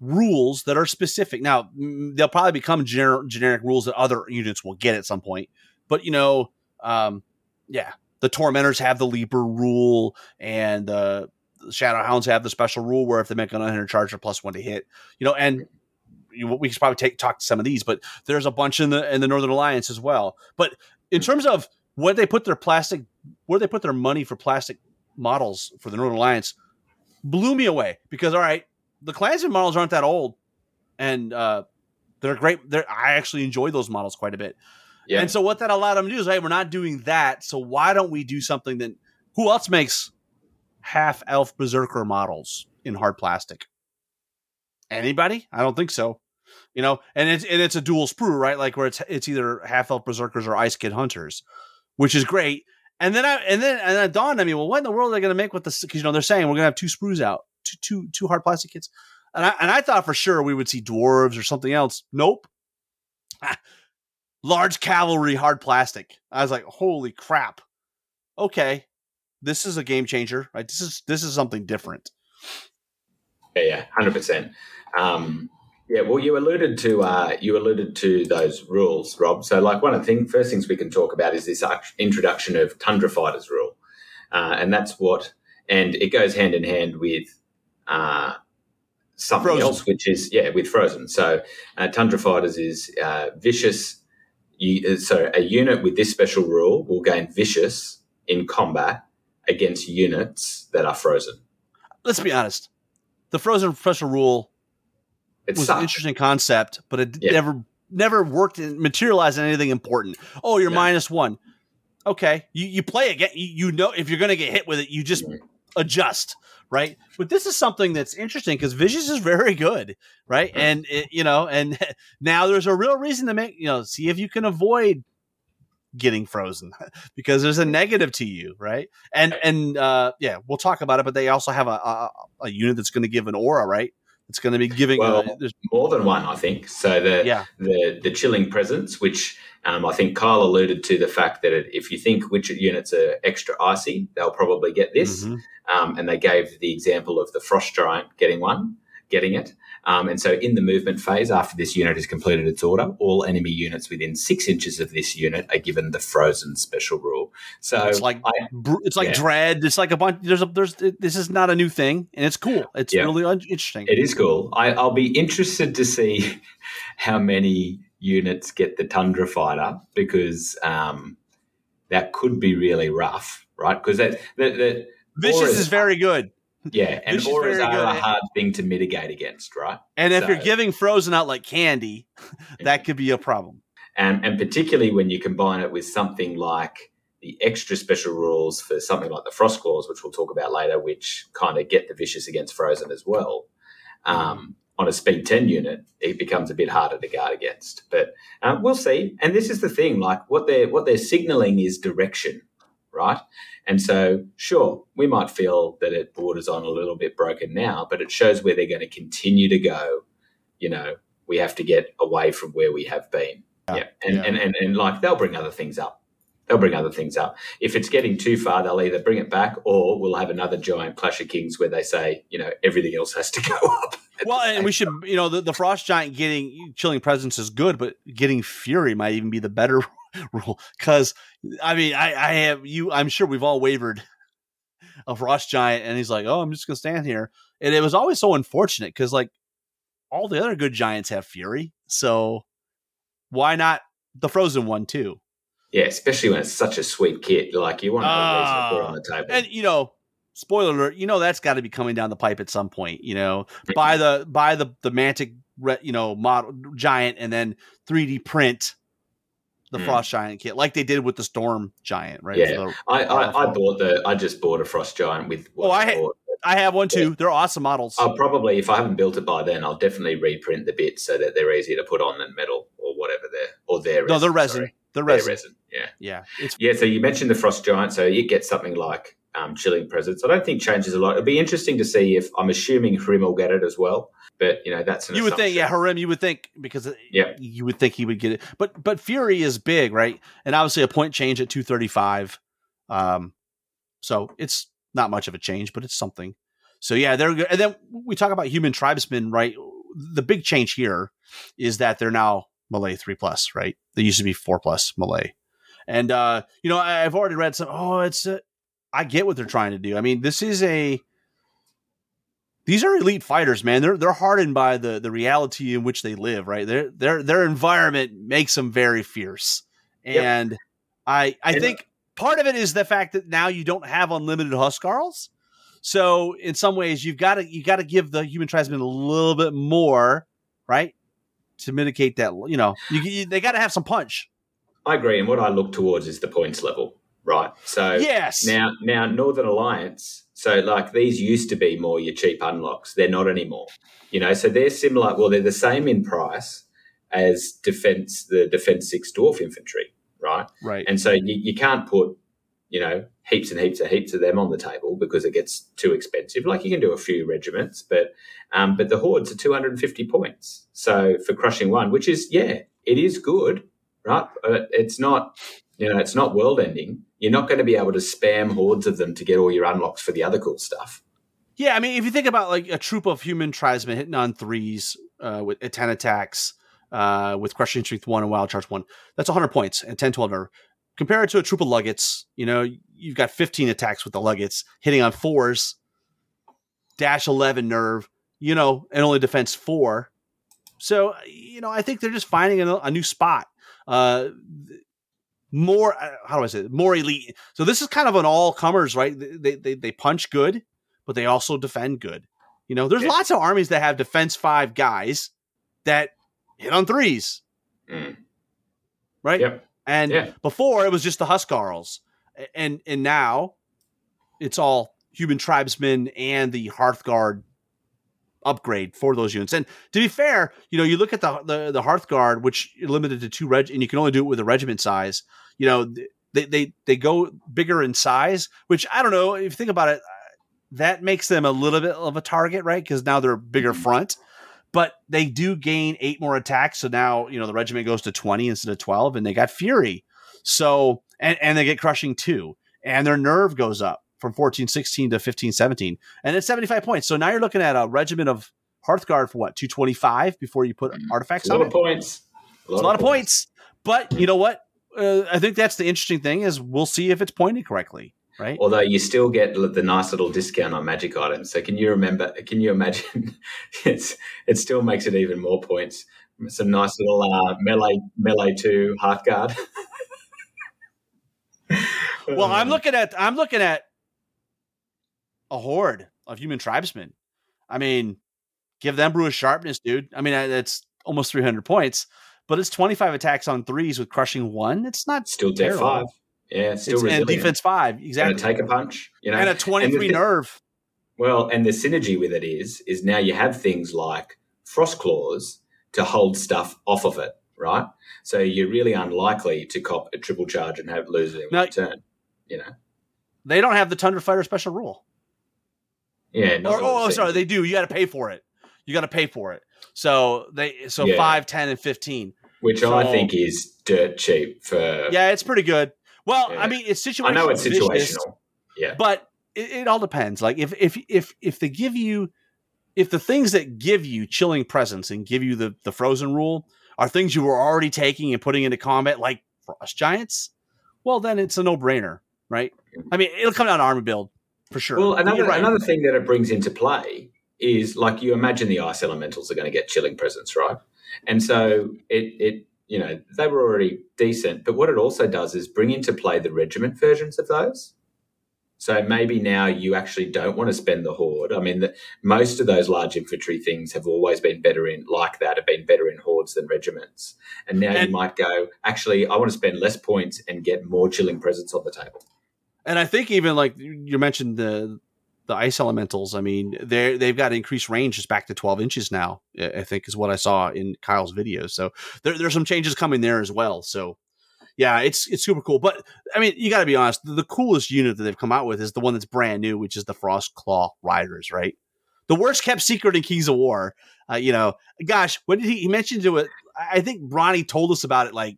rules that are specific. Now they'll probably become gener- generic rules that other units will get at some point, but you know, um, yeah, the tormentors have the leaper rule, and the shadow hounds have the special rule where if they make an unhindered charge, they're plus one to hit. You know, and we could probably take talk to some of these, but there's a bunch in the in the Northern Alliance as well. But in terms of where they put their plastic, where they put their money for plastic models for the Northern Alliance, blew me away because all right, the Clansman models aren't that old, and uh, they're great. They're, I actually enjoy those models quite a bit. Yeah. And so what that allowed them to do is, hey, we're not doing that. So why don't we do something that who else makes half elf berserker models in hard plastic? Anybody? I don't think so. You know, and it's and it's a dual sprue, right? Like where it's it's either half elf berserkers or Ice Kin hunters, which is great. And then I and then and then it dawned on me, well, what in the world are they going to make with this? Because you know they're saying we're going to have two sprues out, two two two hard plastic kits, and I and I thought for sure we would see dwarves or something else. Nope, [LAUGHS] large cavalry hard plastic. I was like, holy crap. Okay, this is a game changer, right? This is this is something different. Yeah, yeah, hundred percent. Um, Yeah, well, you alluded to uh, you alluded to those rules, Rob. So, like one of the thing, first things we can talk about is this introduction of Tundra Fighters rule, uh, and that's what, and it goes hand in hand with uh, something Frozen. else, which is yeah, with Frozen. So, uh, Tundra Fighters is uh, vicious. You, uh, so, a unit with this special rule will gain vicious in combat against units that are frozen. Let's be honest. The frozen special rule It was an interesting concept, but it Yeah. never never worked and materialized in anything important. Oh, you're No. minus one. Okay, you you play again. You, you know if you're going to get hit with it, you just Mhm. adjust, right? But this is something that's interesting because Vicious is very good, right? Mhm. And it, you know, and [LAUGHS] now there's a real reason to make you know see if you can avoid getting frozen [LAUGHS] because there's a negative to you, right? And and uh, yeah, we'll talk about it. But they also have a a, a unit that's going to give an aura, right? It's going to be giving. uh, Well, there's, more than one, I think. So the yeah, the the chilling presence, which um, I think Kyle alluded to the fact that it, if you think which units are extra icy, they'll probably get this. Mhm. Um, and they gave the example of the frost giant getting one, getting it. Um, and so, in the movement phase, after this unit has completed its order, all enemy units within six inches of this unit are given the frozen special rule. So it's like I, it's like yeah. dread. It's like a bunch. There's a there's this is not a new thing, and it's cool. It's Yeah. really interesting. it is cool. I, I'll be interested to see [LAUGHS] how many units get the Tundra fighter because um, that could be really rough, right? Because that that, that Vicious auras- is very good, yeah, and auras are a hard thing to mitigate against, right? and if So- you're giving Frozen out like candy, [LAUGHS] that could be a problem. and and particularly when you combine it with something like the extra special rules for something like the frost claws, which we'll talk about later, which kind of get the vicious against frozen as well. Um, on a speed ten unit, it becomes a bit harder to guard against, but um, we'll see. And this is the thing: like what they're what they're signaling is direction, right? And so, sure, we might feel that it borders on a little bit broken now, but it shows where they're going to continue to go. You know, we have to get away from where we have been. Yeah. And, Yeah. And, and, and like they'll bring other things up. They'll bring other things up. If it's getting too far, they'll either bring it back or we'll have another giant Clash of Kings where they say, you know, everything else has to [LAUGHS] go up. Well, and we should, you know, the, the Frost Giant getting chilling presence is good, but getting Fury might even be the better [LAUGHS] rule. Because I mean, I, I have you. I'm sure we've all wavered a Frost Giant, and he's like, "Oh, I'm just gonna stand here," and it was always so unfortunate because like all the other good giants have Fury, so why not the Frozen one too? Yeah, especially when it's such a sweet kit. Like you want to have a reason to put on ah, the table. And you know, spoiler alert, you know that's got to be coming down the pipe at some point. You know, buy the buy the the Mantic, you know, model giant, and then 3D print the Mm. Frost Giant kit, like they did with the Storm Giant, right? Yeah. So I, I, I bought the. I just bought a Frost Giant with. what Oh, I bought. I have one too. They're awesome models. I'll probably, if I haven't built it by then, I'll definitely reprint the bits so that they're easier to put on than metal or whatever they're or their no, they're resin. sorry. They're resin. resin. Yeah. Yeah, it's Yeah, so you mentioned the Frost Giant, so you get something like um, Chilling Presence. I don't think changes a lot. It'd be interesting to see if I'm assuming Hrim will get it as well, but you know that's an you would think, yeah, assumption. Harim, you would think because Yeah. you would think he would get it, but but Fury is big, right? And obviously a point change at two thirty five, um, so it's not much of a change, but it's something. So yeah, they're good. And then we talk about human tribesmen, right? The big change here is that they're now melee three plus, right? They used to be four plus melee, and uh, you know I've already read some. Oh, it's a, I get what they're trying to do. I mean, this is a these are elite fighters, man. They're they're hardened by the the reality in which they live, right? Their their their environment makes them very fierce, Yep. and I I And- think part of it is the fact that now you don't have unlimited Huskarls. So in some ways, you've got to you got to give the human tribesmen a little bit more, right, to mitigate that. You know, you, you, they got to have some punch. I agree, and what I look towards is the points level, right? So Yes. now, now Northern Alliance. So like these used to be more your cheap unlocks. They're not anymore. You know, so they're similar. Well, they're the same in price as defense, the defense six dwarf infantry, right? right. And so you, you can't put, you know, heaps and heaps and heaps of them on the table because it gets too expensive. Like you can do a few regiments, but um, but the hordes are 250 points. So for crushing one, which is yeah, it is good, right? But it's not, you know, it's not world ending. You're not going to be able to spam hordes of them to get all your unlocks for the other cool stuff. Yeah, I mean, if you think about like a troop of human tribesmen hitting on threes uh, with at 10 attacks, uh, with crushing strength one and wild charge one, that's 100 points and 10, 12 nerve. Compare it to a troop of luggets, you know, you've got 15 attacks with the luggets hitting on fours, dash 11 nerve, you know, and only defense four. So, you know, I think they're just finding a, a new spot. Uh, more, uh, how do I say it? More elite. So this is kind of an all comers, right? They, they, they punch good but they also defend good. You know, there's Yeah. lots of armies that have defense five guys that hit on threes, Mm. right? Yep. And Yeah. before it was just the Huskarls, and and now it's all human tribesmen and the Hearthguard upgrade for those units. And to be fair, you know, you look at the the, the Hearthguard, which you're limited to two reg, and you can only do it with a regiment size. You know, they they they go bigger in size, which I don't know if you think about it. Uh, that makes them a little bit of a target, right? Because now they're bigger mm-hmm. front, but they do gain eight more attacks. So now you know the regiment goes to twenty instead of twelve, and they got fury. So and and they get crushing too, and their nerve goes up from 14, 16 to 15, 17, and it's seventy five points. So now you're looking at a regiment of Hearthguard for what two twenty five before you put artifacts on it. a on lot it. of points. It's a lot of points. But you know what? Uh, I think that's the interesting thing is we'll see if it's pointed correctly, right? Although you still get the nice little discount on magic items. So can you remember? Can you imagine? [LAUGHS] it's it still makes it even more points. Some nice little uh, melee melee two Hearthguard. [LAUGHS] well, I'm looking at I'm looking at a horde of human tribesmen. I mean, give them brew of sharpness, dude. I mean, that's almost 300 points, but it's 25 attacks on threes with crushing one. It's not still terrible. five. Yeah, still It's, and defense five, exactly. And a take a punch, you know, and a And 23 the nerve. Well, and the synergy with it is, is now you have things like frost claws to hold stuff off of it, right? So you're really unlikely to cop a triple charge and have lose it in Now- turn. You know, They don't have the Tundra Fighter special rule. Yeah. Or, oh, sorry, they do. You got to pay for it. You got to pay for it. So they so Yeah. five, ten, and 15. which I think is dirt cheap for. Yeah, it's pretty good. Well, Yeah. I mean, it's situational. I know it's vicious, situational. Yeah, but it, it all depends. Like if if if if they give you if the things that give you chilling presence and give you the the frozen rule are things you were already taking and putting into combat, like frost giants, well then it's a no brainer, right? Mm-hmm. I mean, it'll come down to army build for sure. Well, another right. another thing that it brings into play is like you imagine the ice elementals are going to get chilling presence, right? And so it it you know they were already decent, but what it also does is bring into play the regiment versions of those. So maybe now you actually don't want to spend the horde. I mean, the, most of those large infantry things have always been better in like that, have been better in hordes than regiments. And now And- you might go, actually, I want to spend less points and get more chilling presence on the table. And I think even like you mentioned the the ice elementals. I mean, they they've got increased range just back to twelve inches now. I think is what I saw in Kyle's video. So there, there's some changes coming there as well. So yeah, it's it's super cool. But I mean, you got to be honest. The, coolest unit that they've come out with is the one that's brand new, which is the Frost Claw Riders. Right, the worst kept secret in Kings of War. Uh, you know, gosh, when did he, he mentioned to it? I think Ronnie told us about it like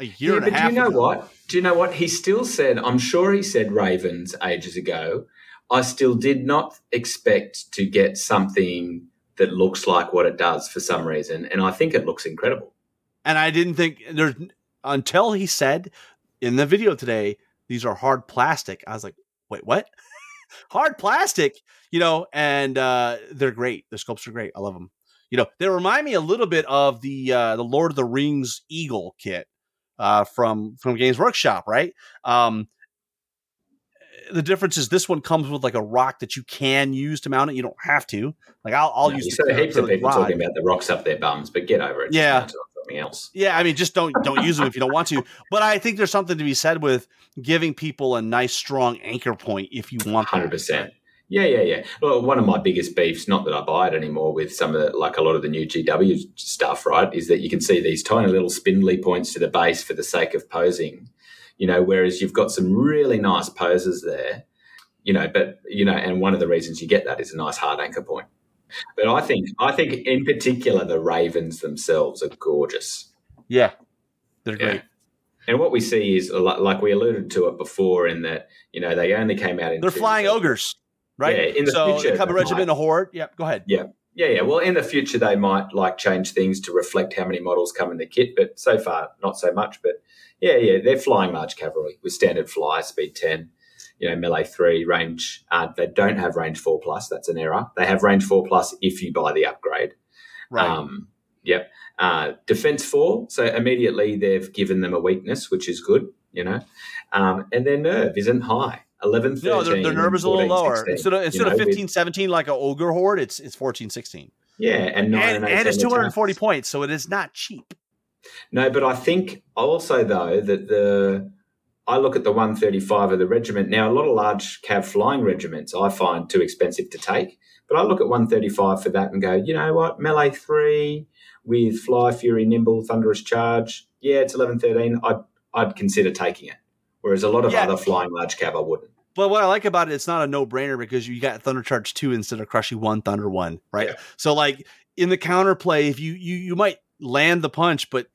a year yeah, and but a half. do you know ago. what? Do you know what? He still said, I'm sure he said Ravens ages ago. I still did not expect to get something that looks like what it does for some reason. And I think it looks incredible. and I didn't think there's until he said in the video today these are hard plastic. I was like, wait, what? [LAUGHS] hard plastic, you know, and uh, they're great. The sculpts are great. I love them. You know, they remind me a little bit of the uh, the Lord of the Rings Eagle kit uh, from from Games Workshop, right? Um, the difference is this one comes with like a rock that you can use to mount it. You don't have to. Like I'll, I'll No, use the heaps of people rod. talking about the rocks up their bums, but get over it. Yeah. mount it on something else. Yeah, I mean, just don't don't use them if you don't want to. But I think there's something to be said with giving people a nice, strong anchor point if you want. Hundred percent. Yeah, yeah, yeah. Well, one of my biggest beefs, not that I buy it anymore with some of the, like a lot of the new GW stuff, right, is that you can see these tiny little spindly points to the base for the sake of posing, you know, whereas you've got some really nice poses there, you know, but, you know, and one of the reasons you get that is a nice hard anchor point. But I think, I think in particular, the Ravens themselves are gorgeous. Yeah, they're Yeah. great. And what we see is, like we alluded to it before, in that, you know, they only came out in They're flying ogres, right? Yeah, in the so future, they come a regiment, might. a horde. Yep, go ahead. Yeah, yeah, yeah. Well, in the future, they might like change things to reflect how many models come in the kit, but so far, not so much. But yeah, yeah, they're flying large cavalry with standard fly, speed 10, you know, melee 3, range. Uh, they don't have range 4 plus. That's an error. They have range 4 plus if you buy the upgrade. Right. Um, yep. Uh, defense 4. So immediately they've given them a weakness, which is good, you know. Um, and their nerve isn't high. 11, 13. no, their, their nerve is a little lower. 16, Instead of, you instead know, of with- 15, 17 like an ogre horde, it's it's 14, 16. yeah, and 9 And, and, and it's 240 attacks. points, so it is not cheap. No, but I think also though that the I look at the 135 of the regiment now. A lot of large cav flying regiments I find too expensive to take, but I look at 135 for that and go, you know what, melee three with fly, fury, nimble, thunderous charge. Yeah, it's 11, 13. I'd I'd consider taking it. Whereas a lot of Yeah. other flying large cav, I wouldn't. But what I like about it, it's not a no brainer because you got Thunder Charge two instead of Crushing one, Thunder one, right? Yeah. So like in the counterplay, if you you you might land the punch, but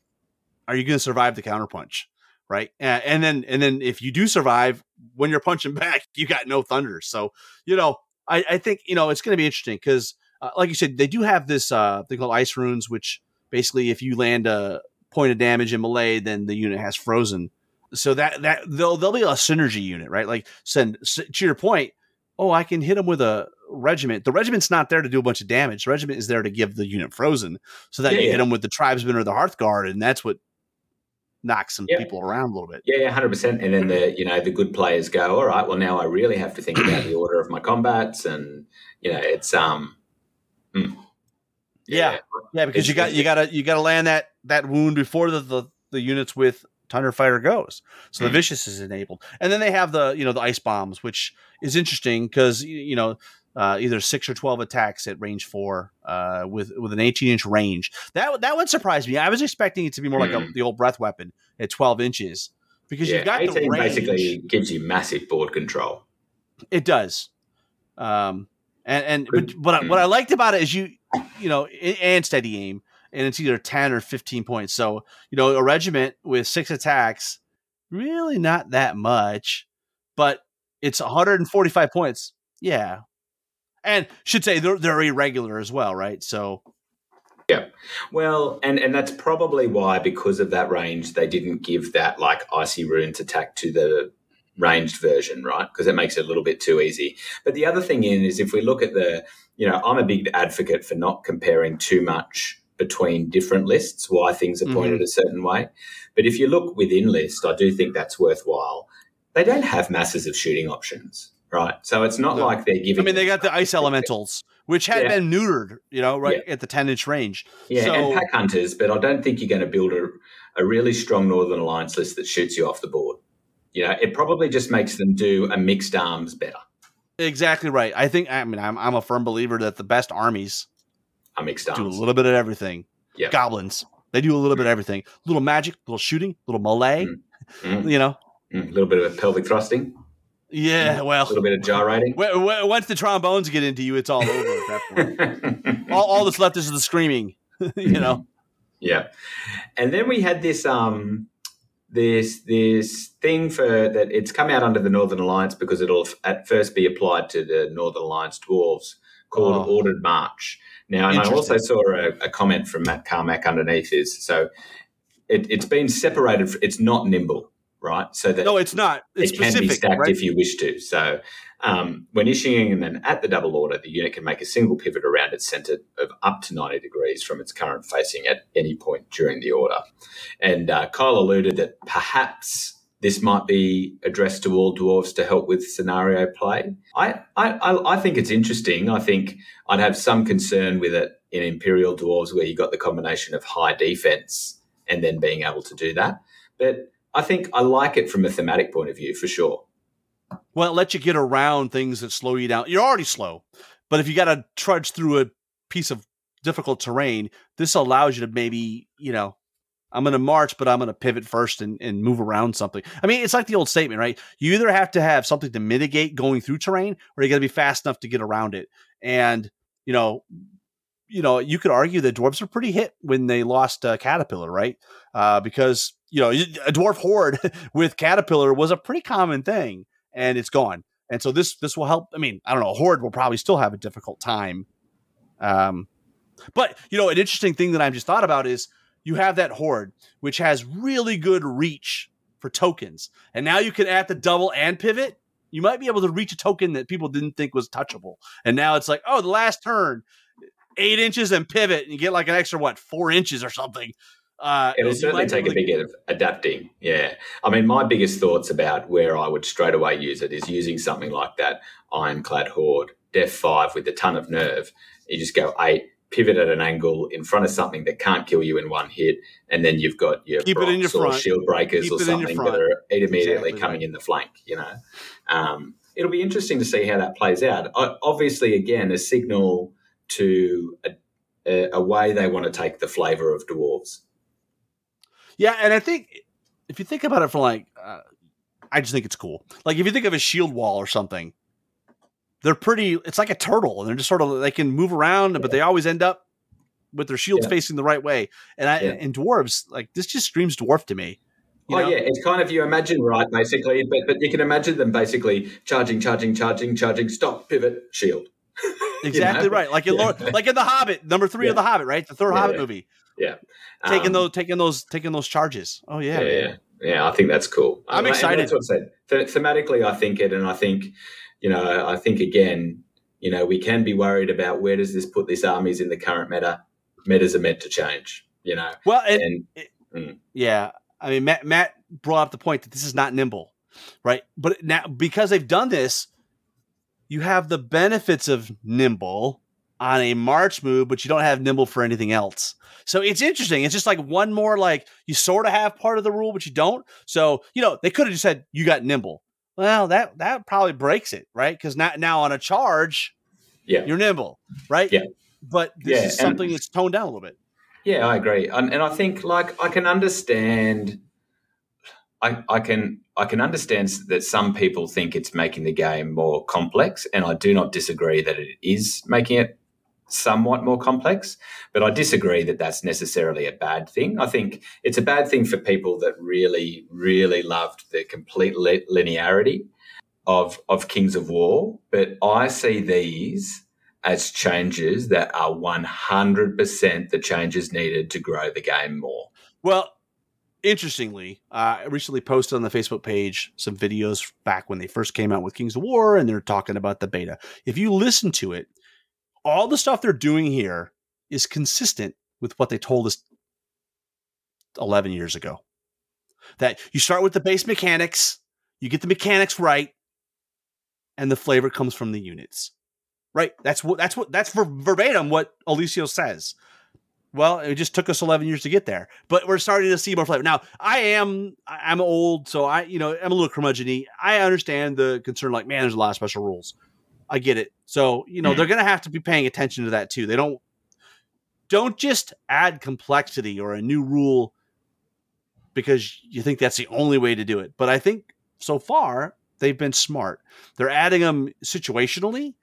are you going to survive the counterpunch, right? And, and then and then if you do survive, when you're punching [LAUGHS] back, you got no thunder. So you know, I, I think you know it's going to be interesting because uh, like you said, they do have this uh, thing called ice runes, which basically, if you land a point of damage in melee, then the unit has frozen. So that that they'll they'll be a synergy unit, right? Like send to your point. Oh, I can hit them with a regiment. The regiment's not there to do a bunch of damage. The regiment is there to give the unit frozen, so that Yeah, you yeah. hit them with the tribesman or the hearth guard, and that's what knocks some Yeah. people around a little bit. Yeah, hundred percent. And then the you know the good players go, all right. Well, now I really have to think about the [CLEARS THROAT] order of my combats, and you know it's um, hmm. Yeah. Yeah, because It's- you got you gotta you gotta land that that wound before the the, the units with Thunder Fighter goes. So the Mhm. vicious is enabled, and then they have the you know the ice bombs, which is interesting because you know uh, either six or twelve attacks at range four uh, with with an eighteen inch range. That that one surprised me. I was expecting it to be more like a, Mhm. the old breath weapon at twelve inches because yeah, you've got the eighteen range. basically gives you massive board control. It does. Um, and and but I, Mm. what I liked about it is you you know and steady aim, and it's either ten or fifteen points. So you know a regiment with six attacks, really not that much, but it's 145 points. Yeah, and should say they're they're irregular as well, right? So Yeah. Well, and and that's probably why, because of that range, they didn't give that like icy runes attack to the ranged version, right? Because it makes it a little bit too easy. But the other thing in is if we look at the, you know, I'm a big advocate for not comparing too much between different lists, why things are pointed mm-hmm. a certain way. But if you look within list, I do think that's worthwhile. They don't have masses of shooting options, right? So it's not No. like they're giving. I mean they got the ice [LAUGHS] elementals, which had Yeah. been neutered, you know, right at the 10 inch range. Yeah, So- and pack hunters, but I don't think you're going to build a, a really strong Northern Alliance list that shoots you off the board. You know, it probably just makes them do a mixed arms better. Exactly right. I think I mean I'm I'm a firm believer that the best armies A mixed do a little bit of everything. Yeah. Goblins. They do a little bit of everything. little magic, little shooting, little melee, Mm, [LAUGHS] you know. mm, a little bit of a pelvic thrusting, Yeah, well, a little bit of gyrating. w- w- once the trombones get into you, it's all over at that point. [LAUGHS] all, all that's left is the screaming, [LAUGHS] you know. Yeah, and then we had this um this this thing for that it's come out under the Northern Alliance because it'll f- at first be applied to the Northern Alliance dwarves called Oh. Ordered March. Now, and I also saw a, a comment from Matt Carmack underneath is so it, it's been separated. f- It's not nimble, right? So that No, it's not. It's it can be stacked right? if you wish to. So um, when issuing and then at the double order, the unit can make a single pivot around its center of up to 90 degrees from its current facing at any point during the order. And uh, Kyle alluded that perhaps this might be addressed to all dwarves to help with scenario play. I, I, I think it's interesting. I think I'd have some concern with it in Imperial dwarves where you got the combination of high defense and then being able to do that. But I think I like it from a thematic point of view for sure. Well, it lets you get around things that slow you down. You're already slow, but if you got to trudge through a piece of difficult terrain, this allows you to maybe, you know, I'm going to march, but I'm going to pivot first and, and move around something. I mean, it's like the old statement, right? You either have to have something to mitigate going through terrain, or you got to be fast enough to get around it. And you know, you know, you could argue that dwarves were pretty hit when they lost uh, Caterpillar, right? Uh, because you know, a dwarf horde [LAUGHS] with Caterpillar was a pretty common thing, and it's gone. And so this this will help. I mean, I don't know. A horde will probably still have a difficult time. Um, but you know, an interesting thing that I've just thought about is you have that horde, which has really good reach for tokens, and now you can add the double and pivot. You might be able to reach a token that people didn't think was touchable, and now it's like, oh, the last turn, eight inches and pivot, and you get like an extra what four inches or something. Uh, It'll certainly take a big bit of adapting. Yeah. I mean, my biggest thoughts about where I would straight away use it is using something like that Ironclad Horde, Def 5 with a ton of nerve. You just go eight, pivot at an angle in front of something that can't kill you in one hit, and then you've got your Keep it in your or front. shield breakers Keep or it in your something that are immediately Exactly coming right. in the flank, you know. Um, it'll be interesting to see how that plays out. O- Obviously, again, a signal to a, a, a way they want to take the flavour of dwarves. Yeah, and I think if you think about it from like, uh, I just think it's cool. Like if you think of a shield wall or something, they're pretty. It's like a turtle, and they're just sort of they can move around, but they always end up with their shields Yeah. facing the right way. And I Yeah. and dwarves like this just screams dwarf to me. You oh know? yeah, it's kind of you imagine right, basically, but but you can imagine them basically charging, charging, charging, charging, stop, pivot, shield. [LAUGHS] Exactly know? right. Like in Lord, like in the Hobbit, number three of the Hobbit, right? The third Yeah, Hobbit movie. Yeah. Taking Um, those taking those taking those charges. Oh yeah. yeah, yeah, yeah. I think that's cool. I'm And excited. That's what I said. Th- thematically, I think it, and I think, you know, I think again, you know, we can be worried about where does this put these armies in the current meta. Metas are meant to change, you know, Well, and, and mm. yeah, I mean Matt Matt brought up the point that this is not nimble, right? But now because they've done this, you have the benefits of nimble on a march move, but you don't have nimble for anything else. So it's interesting. It's just like one more like you sort of have part of the rule, but you don't. So you know they could have just said you got nimble. Well, that that probably breaks it, right? Because now now on a charge, yeah, you're nimble, right? Yeah. But this Yeah, is something that's toned down a little bit. Yeah, I agree, and, and I think like I can understand. I, I can I can understand that some people think it's making the game more complex, and I do not disagree that it is making it somewhat more complex. But I disagree that that's necessarily a bad thing. I think it's a bad thing for people that really really loved the complete li- linearity of of Kings of War. But I see these as changes that are 100% the changes needed to grow the game more. Well, interestingly, uh, I recently posted on the Facebook page some videos back when they first came out with Kings of War, and they're talking about the beta. If you listen to it, all the stuff they're doing here is consistent with what they told us 11 years ago. That you start with the base mechanics, you get the mechanics right, and the flavor comes from the units. Right? That's what that's what that's ver- verbatim what Alessio says. Well, it just took us 11 years to get there, but we're starting to see more flavor. Now, I am I'm old, so I you know I'm a little curmudgeon I understand the concern. Like, man, there's a lot of special rules. I get it. So you know they're going to have to be paying attention to that too. They don't don't just add complexity or a new rule because you think that's the only way to do it. But I think so far they've been smart. They're adding them situationally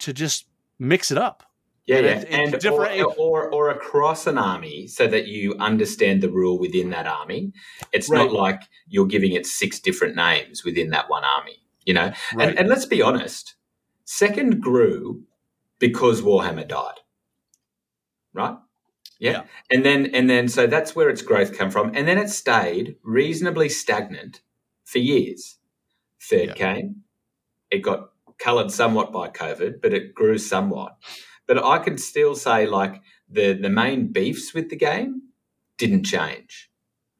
to just mix it up. Yeah, And yeah. it's and different- or, or or across an army so that you understand the rule within that army. It's Right. not like you're giving it six different names within that one army, you know? Right. And and let's be honest, second grew because Warhammer died. Right? Yeah. Yeah. And then and then so that's where its growth came from. And then it stayed reasonably stagnant for years. Third Yeah. came. It got coloured somewhat by COVID, but it grew somewhat. But I can still say like the the main beefs with the game didn't change.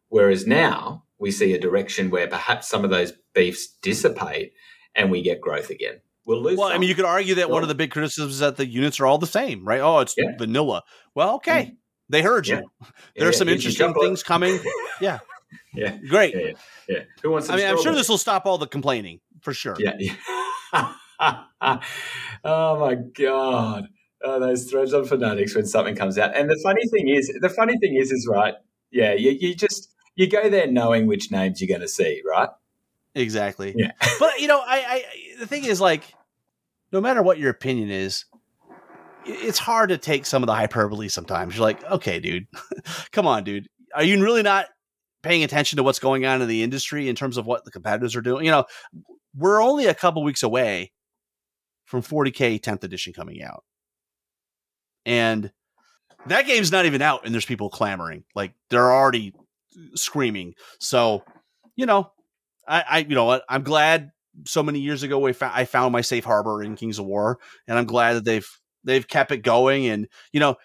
Whereas now we see a direction where perhaps some of those beefs dissipate and we get growth again. We'll lose. Well, I mean, you could argue that one of the big criticisms is that the units are all the same, right? Oh, it's Yeah. vanilla. Well, mm-hmm. okay, they heard you. Yeah. [LAUGHS] There are some interesting things coming. [LAUGHS] Yeah, Yeah, great. yeah, yeah. Who wants? I mean, I'm sure this will stop all the complaining for sure. Yeah. yeah. [LAUGHS] oh my god. Oh, those threads on fanatics when something comes out. And the funny thing is, the funny thing is, is right. Yeah, you, you just you go there knowing which names you're going to see, right? Exactly. Yeah. but you know, I, I the thing is like, no matter what your opinion is, it's hard to take some of the hyperbole sometimes. You're like, okay, dude, [LAUGHS] come on, dude. Are you really not paying attention to what's going on in the industry in terms of what the competitors are doing? You know, we're only a couple weeks away from 40k 10th edition coming out. And that game's not even out and there's people clamoring. Like they're already screaming. So, you know, I, I you know what? I'm glad so many years ago we fa- I found my safe harbor in Kings of War, and I'm glad that they've they've kept it going. And you know,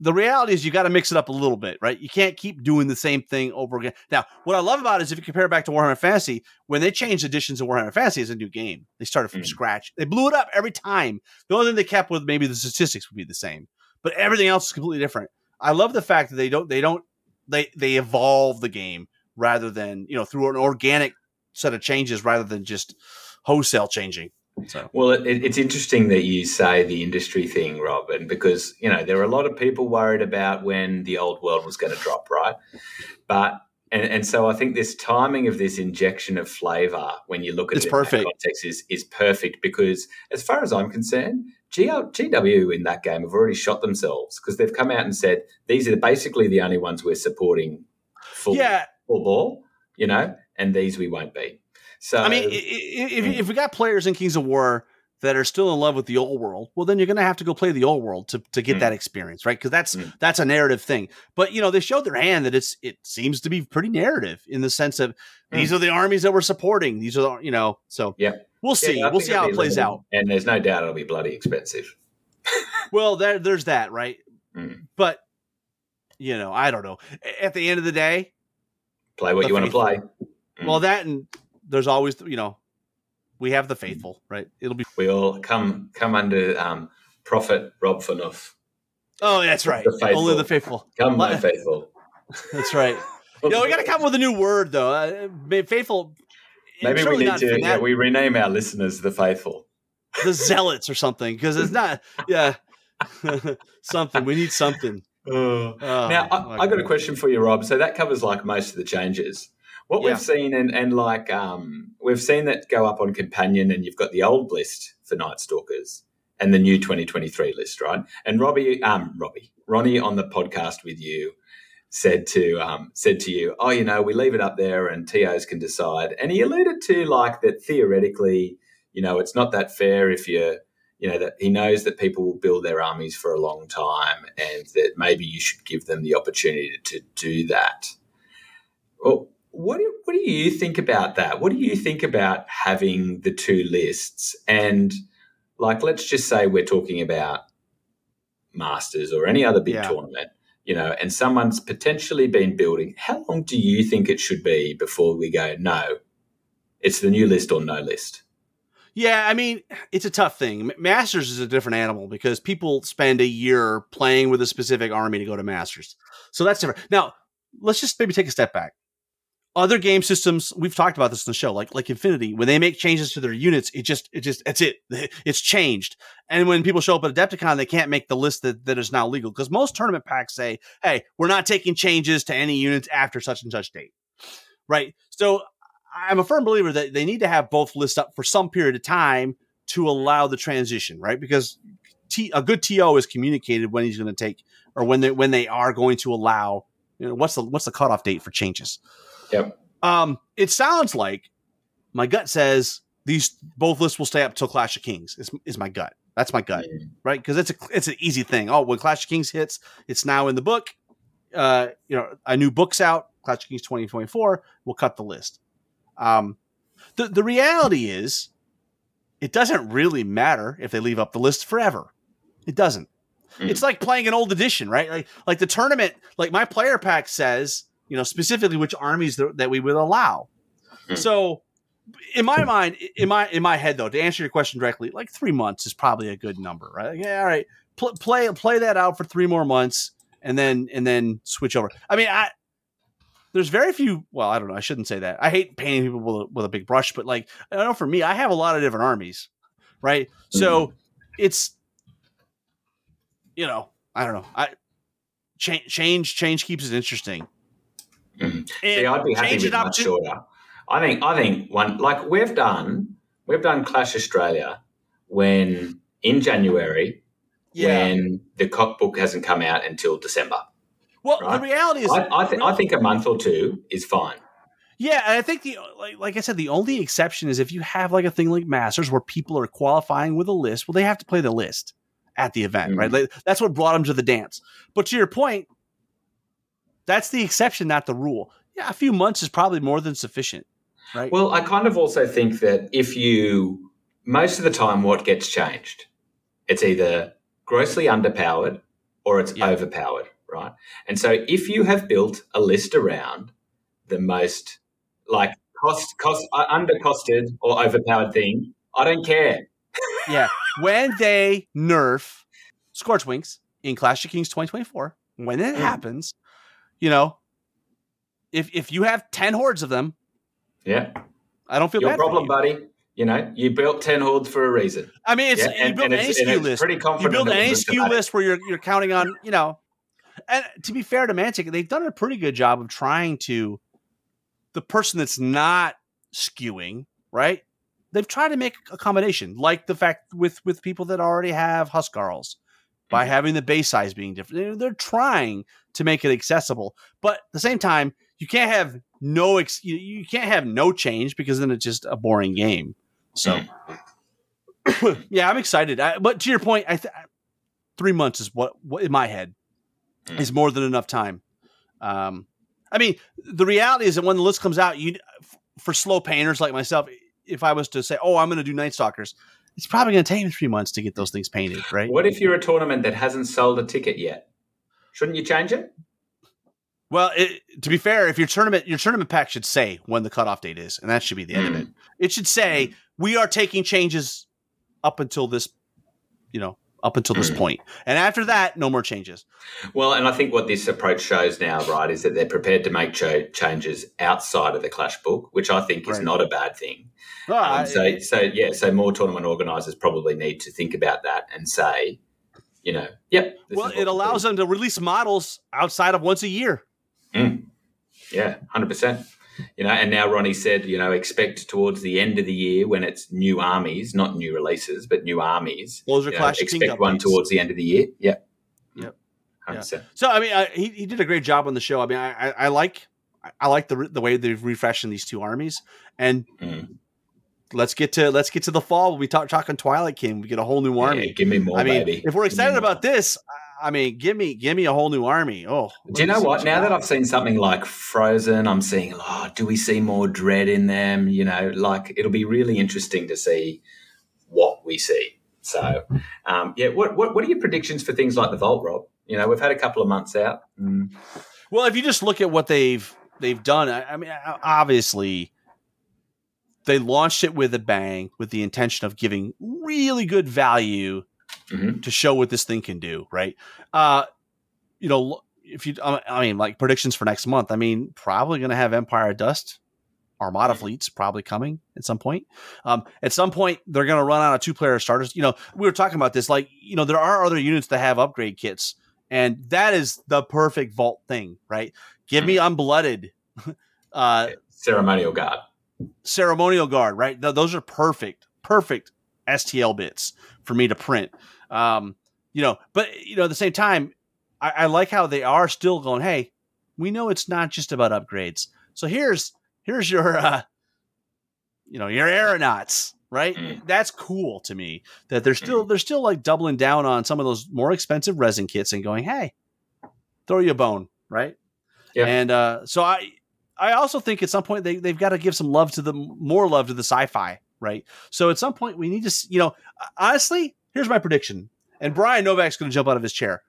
the reality is you got to mix it up a little bit, right? You can't keep doing the same thing over again. Now, what I love about it is if you compare it back to Warhammer Fantasy, when they changed editions of Warhammer Fantasy, it's a new game. They started from Mm. scratch. They blew it up every time. The only thing they kept with maybe the statistics would be the same, but everything else is completely different. I love the fact that they don't they don't they they evolve the game rather than you know through an organic set of changes rather than just wholesale changing. So Well, it, it- it's interesting that you say the industry thing, Rob, and because you know there are a lot of people worried about when the old world was going to drop, right? But and, and so I think this timing of this injection of flavour, when you look at It's it in perfect. context, is is perfect because as far as I'm concerned, GL, GW in that game have already shot themselves because they've come out and said these are basically the only ones we're supporting full yeah, full ball, you know, and these we won't be. So I mean, i- i- if, if we got players in Kings of War that are still in love with the old world, well, then you're going to have to go play the old world to, to get Mm. that experience, right? Because that's Mm. that's a narrative thing. But you know, they showed their hand that it's it seems to be pretty narrative in the sense of these are the armies that we're supporting. These are the, you know, so Mm. Yeah. we'll see. Yeah, we'll see how it plays limited. out. And there's no doubt it'll be bloody expensive. [LAUGHS] Well, there there's that, right? Mm. But you know, I don't know. At the end of the day, Play what you want to play. Mm. well, that and there's always you know, we have the faithful, right? It'll be. We all come come under um, Prophet Rob Fanuff. Oh, that's right. The. Only the faithful. Come, my [LAUGHS] faithful. That's right. You know, we got to come with a new word though. Uh, faithful. Maybe we need to. Yeah, we rename our listeners the faithful. the zealots or something because it's not. Yeah, [LAUGHS] something. We need something. [LAUGHS] Oh, now, I, I got a question for you, Rob. So that covers like most of the changes. What Yeah. we've seen, and, and like um, we've seen that go up on Companion, and you've got the old list for Night Stalkers and the new 2023 list, right? And Robbie, um, Robbie, Ronnie on the podcast with you said to um, said to you, oh, you know, we leave it up there, and TOs can decide. And he alluded to like that theoretically, you know, it's not that fair if you're you know that he knows that people will build their armies for a long time and that maybe you should give them the opportunity to do that well what do, what do you think about that what do you think about having the two lists and like let's just say we're talking about masters or any other big Yeah. tournament you know and someone's potentially been building how long do you think it should be before we go no it's the new list or no list Yeah, I mean, it's a tough thing. Masters is a different animal because people spend a year playing with a specific army to go to Masters. So that's different. Now, let's just maybe take a step back. Other game systems, we've talked about this in the show, like like Infinity, when they make changes to their units, it just it just it's it. [LAUGHS] It's changed. And when people show up at Adepticon, they can't make the list that, that is now legal. Because most tournament packs say, hey, we're not taking changes to any units after such and such date. Right. So I'm a firm believer that they need to have both lists up for some period of time to allow the transition, right? Because T, a good TO is communicated when he's going to take or when they when they are going to allow. You know, what's the what's the cutoff date for changes? Yep. Um, it sounds like my gut says these both lists will stay up till Clash of Kings. Is is my gut? That's my gut, right? Because it's a it's an easy thing. Oh, when Clash of Kings hits, it's now in the book. Uh, you know, a new book's out. Clash of Kings 2024. We'll cut the list. Um, the the reality is, it doesn't really matter if they leave up the list forever. It doesn't. Mm. It's like playing an old edition, right? Like like the tournament, like my player pack says, you know, specifically which armies that, that we would allow. Mm. So, in my mind, in my in my head though, to answer your question directly, like three months is probably a good number, right? Like, yeah, all right, Pl- play play that out for three more months, and then and then switch over. I mean, I there's very few. Well, I don't know. I shouldn't say that. I hate painting people with a, with a big brush, but like I don't know. For me, I have a lot of different armies, right? So it's you know I don't know. I change change change keeps it interesting. Mhm. See, I'd be happy with much to- shorter. I think I think one like we've done we've done Clash Australia when in January Yeah. when the cookbook hasn't come out until December. well, right. the reality is, I, I, th- I think a month or two is fine. Yeah, and I think the like, like I said, the only exception is if you have like a thing like Masters where people are qualifying with a list. Well, they have to play the list at the event, right? Like, that's what brought them to the dance. But to your point, that's the exception, not the rule. Yeah, a few months is probably more than sufficient, right? Well, I kind of also think that if you most of the time what gets changed, it's either grossly underpowered or it's Yeah. overpowered, right? And so if you have built a list around the most like cost cost uh, undercosted or overpowered thing, I don't care. [LAUGHS] yeah, when they nerf Scorchwings in Clash of Kings 2024, when it Mm. happens, you know, if if you have ten hordes of them, Yeah, I don't feel your problem, you. buddy. You know, you built ten hordes for a reason. I mean, it's Yeah, you and- build and it's- skew list. pretty You confident build it any was skew list where you're you're counting on, you know. And to be fair to Mantic, they've done a pretty good job of trying to the person that's not skewing, right? They've tried to make accommodation, like the fact with with people that already have Huskarls by Mhm. having the base size being different. They're trying to make it accessible, but at the same time, you can't have no ex- you, you can't have no change because then it's just a boring game. So Mm. [CLEARS THROAT] yeah, I'm excited. I, but to your point, I th- three months is what, what in my head Mm. is more than enough time. Um, I mean, the reality is that when the list comes out, you for slow painters like myself, if I was to say, "Oh, I'm going to do Night Stalkers," it's probably going to take me three months to get those things painted, right? What if you're a tournament that hasn't sold a ticket yet? Shouldn't you change it? Well, it, to be fair, if your tournament your tournament pack should say when the cutoff date is, and that should be the end of it. It should say we are taking changes up until this, you know, up until this Mm. point, and after that, no more changes. Well, and I think what this approach shows now, right, is that they're prepared to make cho- changes outside of the clash book, which I think is not a bad thing. Well, Um, so, so yeah, so more tournament organisers probably need to think about that and say, you know, yep. well, it allows them to release models outside of once a year. Yeah, hundred percent. You know, and now Ronnie said, you know, expect towards the end of the year when it's new armies, not new releases, but new armies. Those are you know, Clash of King expect one towards the end of the year. Yep. Yep. Hundred percent. So I mean, I, he he did a great job on the show. I mean, I I, I like I like the the way they've refreshed these two armies, and Mm. Let's get to let's get to the fall. when We talk talking Twilight Kin. We get a whole new army. Yeah, give me more, I mean, baby. if we're excited about this, I mean, give me give me a whole new army. Oh, Do you know what? Now that. I've seen something like Frozen, I'm seeing, oh, do we see more dread in them? You know, like it'll be really interesting to see what we see. So, um, yeah, what, what what are your predictions for things like the Vault, Rob? You know, we've had a couple of months out. Mm, Well, if you just look at what they've they've done, I, I mean, obviously they launched it with a bang, with the intention of giving really good value mhm. to show what this thing can do, right? Uh, you know, if you, I mean, like predictions for next month. I mean, probably going to have Empire Dust, Armada fleets probably coming at some point. Um, at some point, they're going to run out of two player starters. You know, we were talking about this. Like, you know, there are other units that have upgrade kits, and that is the perfect vault thing, right? Give me unblooded. [LAUGHS] Uh, Ceremonial guard. Ceremonial guard, right? Th- those are perfect, perfect STL bits for me to print. Um, you know, but you know, at the same time, I, I like how they are still going. Hey, we know it's not just about upgrades. So here's here's your, uh, you know, your aeronauts, right? Mm. That's cool to me that they're still they're still like doubling down on some of those more expensive resin kits and going, hey, throw you a bone, right? Yeah. And uh, so I I also think at some point they they've got to give some love to the more love to the sci-fi, right? So at some point we need to, you know, honestly, here's my prediction. And Brian Novak's going to jump out of his chair.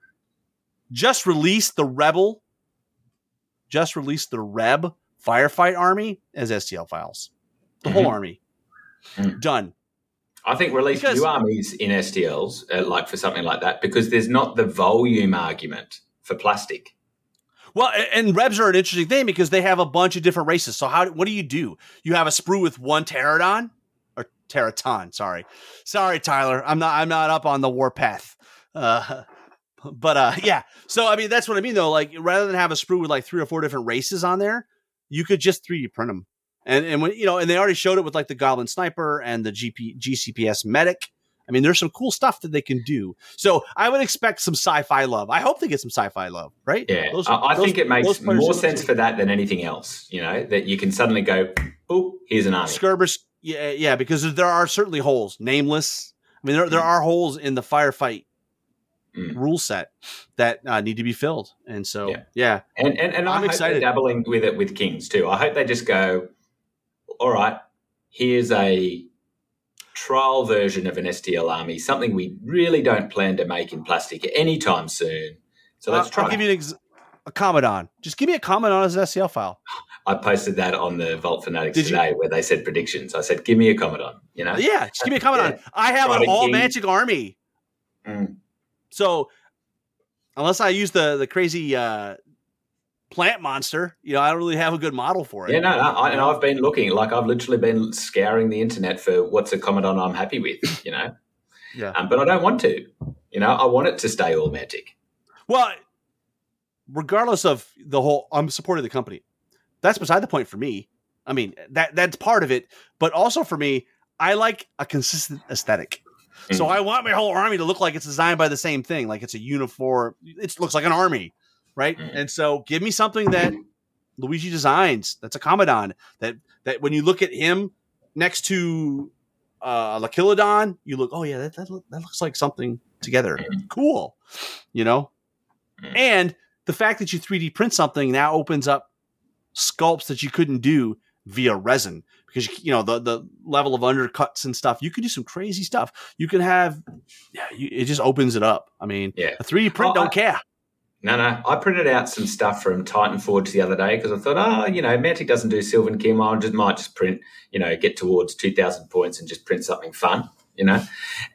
Just release the Rebel. Just release the Reb Firefight Army as STL files. The whole Mhm. army. Mm. Done. I think release Because- new armies in STLs, uh, like for something like that, because there's not the volume argument for plastic. Well, and Rebs are an interesting thing because they have a bunch of different races. So how what do you do? You have a sprue with one Pterodon or Pteraton, sorry. Sorry, Tyler. I'm not I'm not up on the warpath. Uh [LAUGHS] but uh yeah. So I mean that's what I mean though. Like rather than have a sprue with like three or four different races on there, you could just 3D print them. And and when you know, and they already showed it with like the Goblin Sniper and the GP GCPS Medic. I mean, there's some cool stuff that they can do. So I would expect some sci-fi love. I hope they get some sci-fi love, right? Yeah, Those- I, I those- think it makes more sense for that than anything else. You know, that you can suddenly go, "Oh, here's an army." Scurbers, yeah, yeah, because there are certainly holes. Nameless. I mean, there, there are holes in the firefight Mm. rule set that uh, need to be filled, and so yeah, Yeah. And and, and I I'm hope excited. dabbling with it with Kings too. I hope they just go, all right, here's a trial version of an STL army, something we really don't plan to make in plastic anytime soon. So let's Uh, try. I'll give you an ex- a Commodon. Just give me a Commodon as an STL file. I posted that on the Vault Fanatics Did you- today where they said predictions. I said, give me a Commodon, you know? Yeah, just give me a Commodon. [LAUGHS] I have an all magic army, Mm. so unless I use the the crazy uh, plant monster, you know, I don't really have a good model for it. Yeah, no, no I, and I've been looking, like I've literally been scouring the internet for what's a Commodon I'm happy with, you know? [LAUGHS] Yeah. Um, but I don't want to, you know, I want it to stay all magic. Well, regardless of the whole, I'm supporting the company. That's beside the point for me. I mean, that that's part of it, but also for me, I like a consistent aesthetic. So Mm. I want my whole army to look like it's designed by the same thing, like it's a uniform. It looks like an army, right? Mm. And so give me something that Luigi designs. That's a Commodon. That that when you look at him next to uh, Lakilodon, you look, oh yeah, that that, that looks like something together. Mhm. Cool, you know. Mhm. And the fact that you 3D print something now opens up sculpts that you couldn't do via resin because you, you know the the level of undercuts and stuff. You could do some crazy stuff. You can have, yeah, you, it just opens it up. I mean, Yeah. a 3D print I- don't care. No, no. I printed out some stuff from Titan Forge the other day because I thought, oh, you know, Mantic doesn't do Sylvan Kin. I just might just print, you know, get towards two thousand points and just print something fun, you know.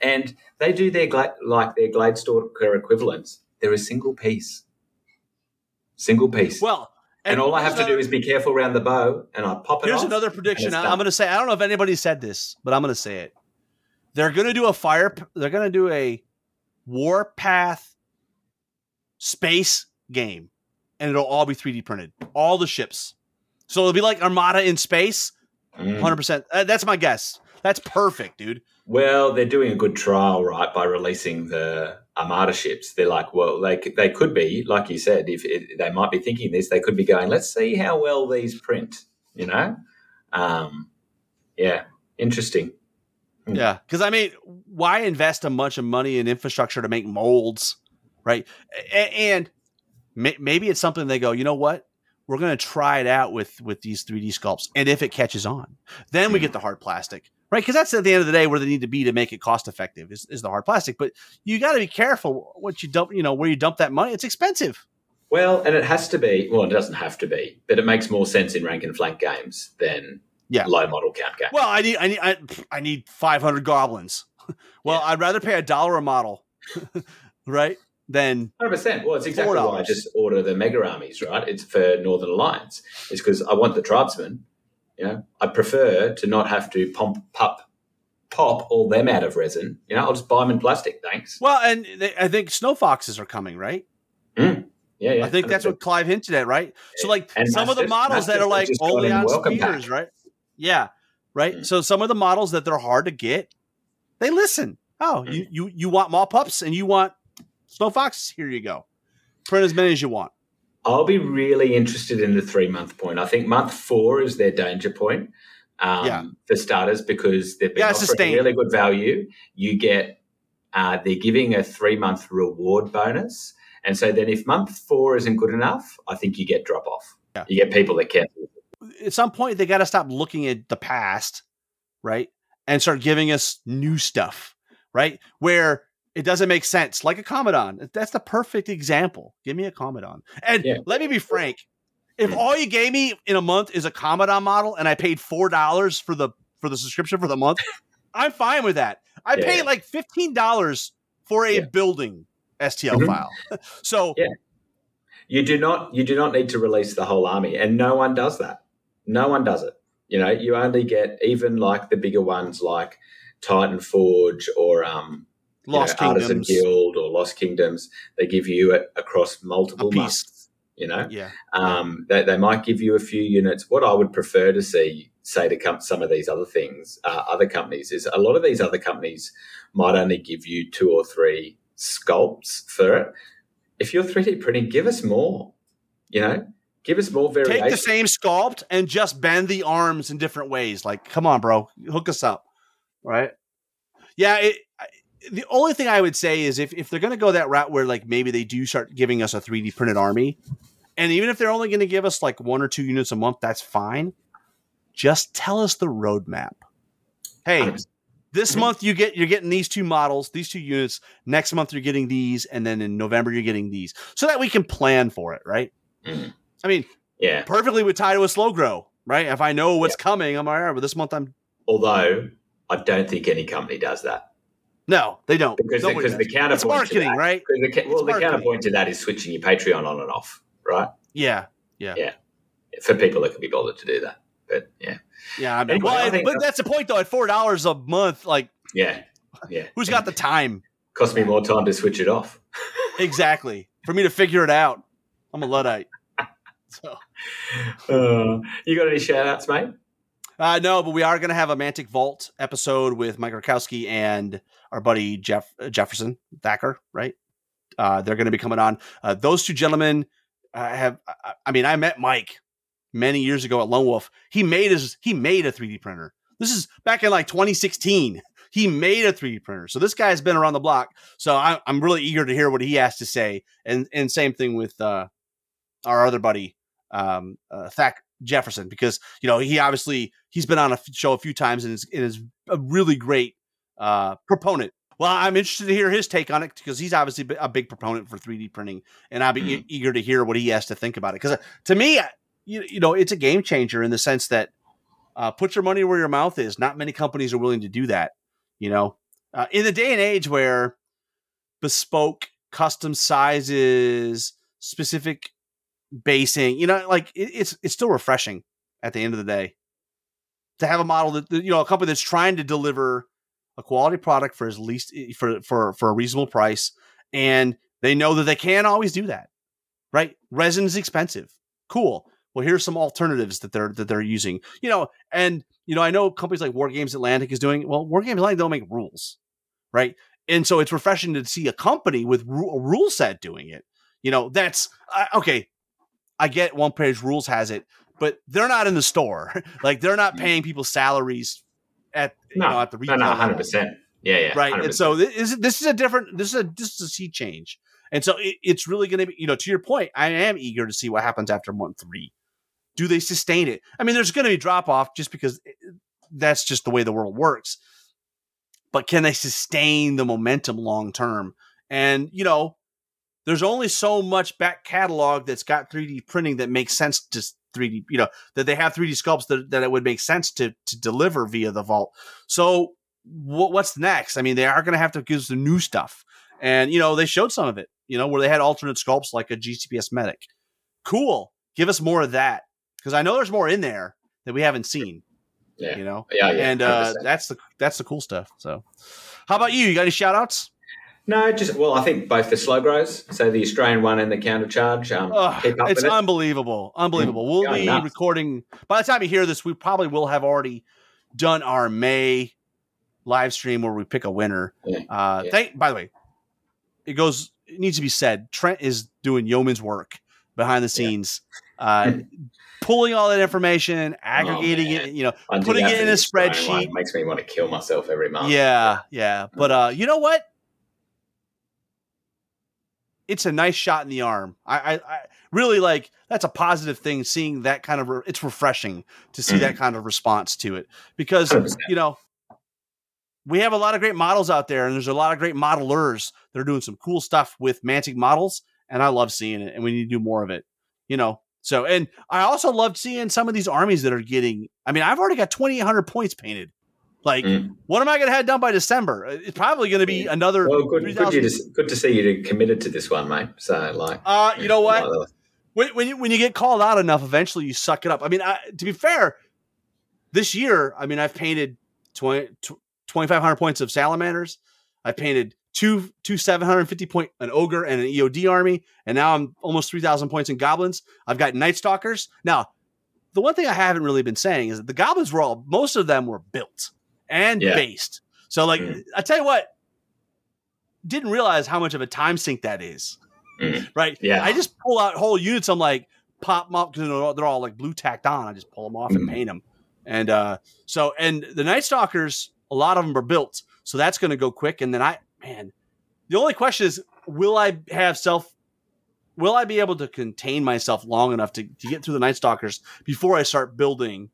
And they do their like their Gladestalker equivalents. They're a single piece, single piece. Well, and, all I have to here's do is be careful around the bow, and I pop it. Here's off, another prediction. I'm going to say. I don't know if anybody said this, but I'm going to say it. They're going to do a fire. They're going to do a war Warpath space game, and it'll all be 3D printed. All the ships. So it'll be like Armada in space. Mm. 100. percent uh, That's my guess. That's perfect, dude. Well, they're doing a good trial, right, by releasing the Armada ships. They're like, well, they they could be, like you said, if it, they might be thinking this, they could be going, let's see how well these print. You know, um, yeah, interesting. Hmm. Yeah, because I mean, why invest a bunch of money in infrastructure to make molds, right? And maybe it's something they go, you know what? We're going to try it out with with these 3D sculpts, and if it catches on, then we get mm-hmm. the hard plastic, right? Because that's at the end of the day where they need to be to make it cost effective is, is the hard plastic. But you got to be careful what you dump, you know, where you dump that money. It's expensive. Well, and it has to be. Well, it doesn't have to be, but it makes more sense in rank and flank games than Yeah. low model count games. Well, I need I need I, I need 500 goblins. [LAUGHS] well, I'd rather pay a dollar a model, [LAUGHS] right? Hundred percent. Well, it's exactly why I just order the mega armies, right? It's for Northern Alliance. It's because I want the tribesmen. You know, I prefer to not have to pump, pop, pop all them out of resin. You know, I'll just buy them in plastic. Thanks. well, and they, I think snow foxes are coming, right? Yeah, yeah. I think that's what Clive hinted at, right? So, like And some of the models that are like only on spears, right? Yeah, right. Mm. So some of the models that they're hard to get, they listen. Oh, Mm. you you you want mall pups and you want snow foxes? Here you go. Print as many as you want. I'll be really interested in the three month point. I think month four is their danger point um, Yeah. for starters because they've been Yeah, offering sustain. really good value. You get uh, they're giving a three month reward bonus, and so then if month four isn't good enough, I think you get drop off. Yeah. You get people that can't. At some point, they got to stop looking at the past, right, and start giving us new stuff, right, where it doesn't make sense. Like a Commodon, that's the perfect example. Give me a Commodon, and Yeah. let me be frank. If all you gave me in a month is a Commodon model, and I paid four dollars for the for the subscription for the month, [LAUGHS] I'm fine with that. I Yeah, paid like fifteen dollars for a Yeah. building STL Mhm. file. [LAUGHS] so Yeah. You do not you do not need to release the whole army, and no one does that. No one does it. You know, you only get even like the bigger ones like Titan Forge or um, know, Lost Artisan Kingdoms, Guild or Lost Kingdoms. They give you it across multiple months. You know, yeah, um, they, they might give you a few units. What I would prefer to see, say, to come some of these other things, uh, other companies, is a lot of these other companies might only give you two or three sculpts for it. If you're 3D printing, give us more. You know, give us more variation. take the same sculpt and just bend the arms in different ways. Like, come on, bro, hook us up, right? Yeah. It, the only thing I would say is if if they're going to go that route where like maybe they do start giving us a 3D printed army, and even if they're only going to give us like one or two units a month, that's fine. Just tell us the roadmap. Hey, this month you get you're getting these two models, these two units. Next month you're getting these, and then in November you're getting these, so that we can plan for it, right? Mhm. I mean, Yeah. perfectly would tie to a slow grow, right? If I know what's coming, I'm all right. But this month I'm Although I don't think any company does that no, they don't because the, Nobody because the counterpoint it's marketing, that- right? the ca- well, the counterpoint to that is switching your Patreon on and off, right? Yeah, yeah, yeah. For people that can be bothered to do that. But yeah, yeah. I mean, Anyway, well, I think but that's the point, though. At four dollars a month, like, yeah, yeah. [LAUGHS] who's got the time Cost me more time to switch it off. [LAUGHS] exactly for me to figure it out? I'm a luddite. So, [LAUGHS] Uh, you got any shout outs, mate? uh, no, but we are going to have a Mantic Vault episode with Mike Rakowski and our buddy Jeff uh, Jefferson Thacker, right? Uh, they're going to be coming on. Uh, those two gentlemen uh, have. I, I mean, I met Mike many years ago at Lone Wolf. He made his he made a 3D printer. This is back in like 2016. He made a 3D printer. So this guy's been around the block. So I, am really eager to hear what he has to say. And and same thing with uh, our other buddy, um, uh, Thack Jefferson, because you know he obviously he's been on a show a few times and is, and is a really great uh, proponent. Well, I'm interested to hear his take on it because he's obviously a big proponent for 3D printing, and I'll be mm-hmm. e- eager to hear what he has to think about it. Because uh, to me, you, you know, it's a game changer in the sense that uh, put your money where your mouth is. Not many companies are willing to do that. You know, uh, in the day and age where bespoke, custom sizes, specific basing, you know, like it, it's it's still refreshing at the end of the day to have a model that you know a company that's trying to deliver a quality product for as least eh, for for for a reasonable price, and they know that they can't always do that. Right, resin is expensive. Cool. Well, here's some alternatives that they're that they're using. You know, and you know, I know companies like War Games Atlantic is doing well. War Games Atlantic don't make rules, right? And so it's refreshing to see a company with ru- a rule set doing it. You know, that's uh, okay. I get one page rules has it, but they're not in the store. [LAUGHS] like they're not paying people salaries at no, you know, at the retail. No, hundred percent. Yeah, yeah. Right. 100%. And so this is this is a different. This is a this is a sea change. And so it, it's really going to be, you know, to your point, I am eager to see what happens after month three do they sustain it? I mean, there's going to be drop off just because eh, that's just the way the world works. But can they sustain the momentum long term? And you know, there's only so much back catalog that's got 3D printing that makes sense to 3D. You know, that they have 3D sculpts that, that it would make sense to to deliver via the vault. So what, what's next? I mean, they are going to have to give us the new stuff. And you know, they showed some of it. You know, where they had alternate sculpts like a GCPS medic. Cool. Give us more of that because I know there's more in there that we haven't seen. Yeah. You know? Yeah, yeah. And uh, that's the that's the cool stuff. So how about you? You got any shout outs? No, just well, I think both the slow grows, so the Australian one and the counter charge. Um, it's unbelievable, it. unbelievable. We'll Going be nuts. recording by the time you hear this. We probably will have already done our May live stream where we pick a winner. Yeah. Uh, yeah. Thank. By the way, it goes. It needs to be said. Trent is doing yeoman's work behind the scenes. Yeah. [LAUGHS] Uh, pulling all that information, oh, aggregating oh, it, you know, putting it in a spreadsheet makes me want to kill myself every month. Yeah, yeah. But uh, you know what? It's a nice shot in the arm. I, I, I really like that's a positive thing. Seeing that kind of, re- it's refreshing to see mm-hmm. that kind of response to it because 100%. you know we have a lot of great models out there, and there's a lot of great modelers that are doing some cool stuff with Mantic models, and I love seeing it, and we need to do more of it. You know, so, and I also loved seeing some of these armies that are getting. I mean, I've already got 2,800 points painted. Like, mm. what am I going to have done by December? It's probably going to be another. Well, good, good, to, good, to, see you committed to this one, mate. So, like, uh, you know what? When, when, you when you get called out enough, eventually you suck it up. I mean, I, to be fair, this year, I mean, I've painted 20, 2,500 points of salamanders. I painted two two 750 point an ogre and an EOD army, and now I'm almost 3,000 points in goblins. I've got night stalkers. Now, the one thing I haven't really been saying is that the goblins were all most of them were built and yeah. based. So like mm. I tell you what, didn't realize how much of a time sink that is. Mm. Right? Yeah. I just pull out whole units. I'm like pop them up because they're all like blue tacked on. I just pull them off mm. and paint them. And uh, so and the night stalkers, a lot of them are built. So that's going to go quick. And then I man, the only question is, will I have self? Will I be able to contain myself long enough to, to get through the Night Stalkers before I start building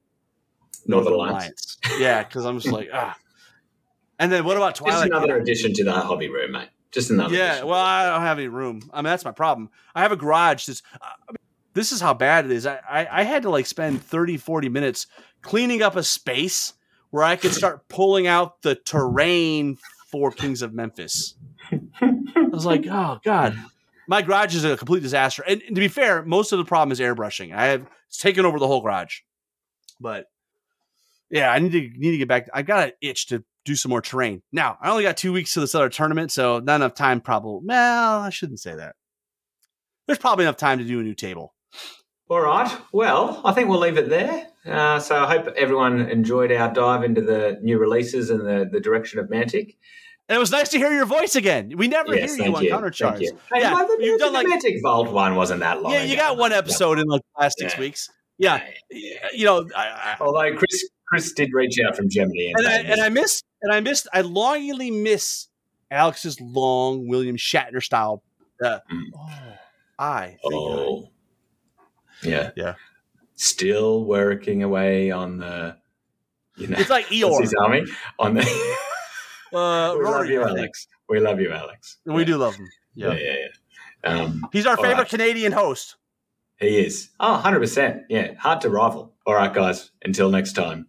Northern Alliance? [LAUGHS] yeah, because I'm just like ah. And then what about Twilight? Just another addition to the hobby room, mate. Just another. Yeah, addition. well, I don't have any room. I mean, that's my problem. I have a garage. That's, mean, this is how bad it is. I, I, I had to like spend 30, 40 minutes cleaning up a space where I could start pulling out the terrain for Kings of Memphis. I was like, oh god, my garage is a complete disaster. And, and, to be fair, most of the problem is airbrushing. I have it's taken over the whole garage, but yeah, I need to need to get back. I got an itch to do some more terrain. Now I only got two weeks to this other tournament, so not enough time. Probably. Well, I shouldn't say that. There's probably enough time to do a new table. All right. Well, I think we'll leave it there. Uh, so I hope everyone enjoyed our dive into the new releases and the, the direction of Mantic. And it was nice to hear your voice again. We never yes, hear you on counter charge. You. Hey, yeah, well, you've done like Mantic Vault one wasn't that long. Yeah, you ago. got one episode in like the last six yeah. weeks. Yeah, yeah. you know. I, I, Although Chris Chris did reach out from Germany, and, and I, and I missed and I missed I longingly miss Alex's long William Shatner style. Uh, mm. Oh, I. Oh, I. yeah, yeah. Still working away on the. You know, it's like [LAUGHS] Eeyore. his army on the. [LAUGHS] Uh, we Rory, love you, Alex. We love you, Alex. We yeah. do love him. Yeah, yeah, yeah. yeah. Um, He's our favorite right. Canadian host. He is. Oh, 100%. Yeah, hard to rival. All right, guys. Until next time,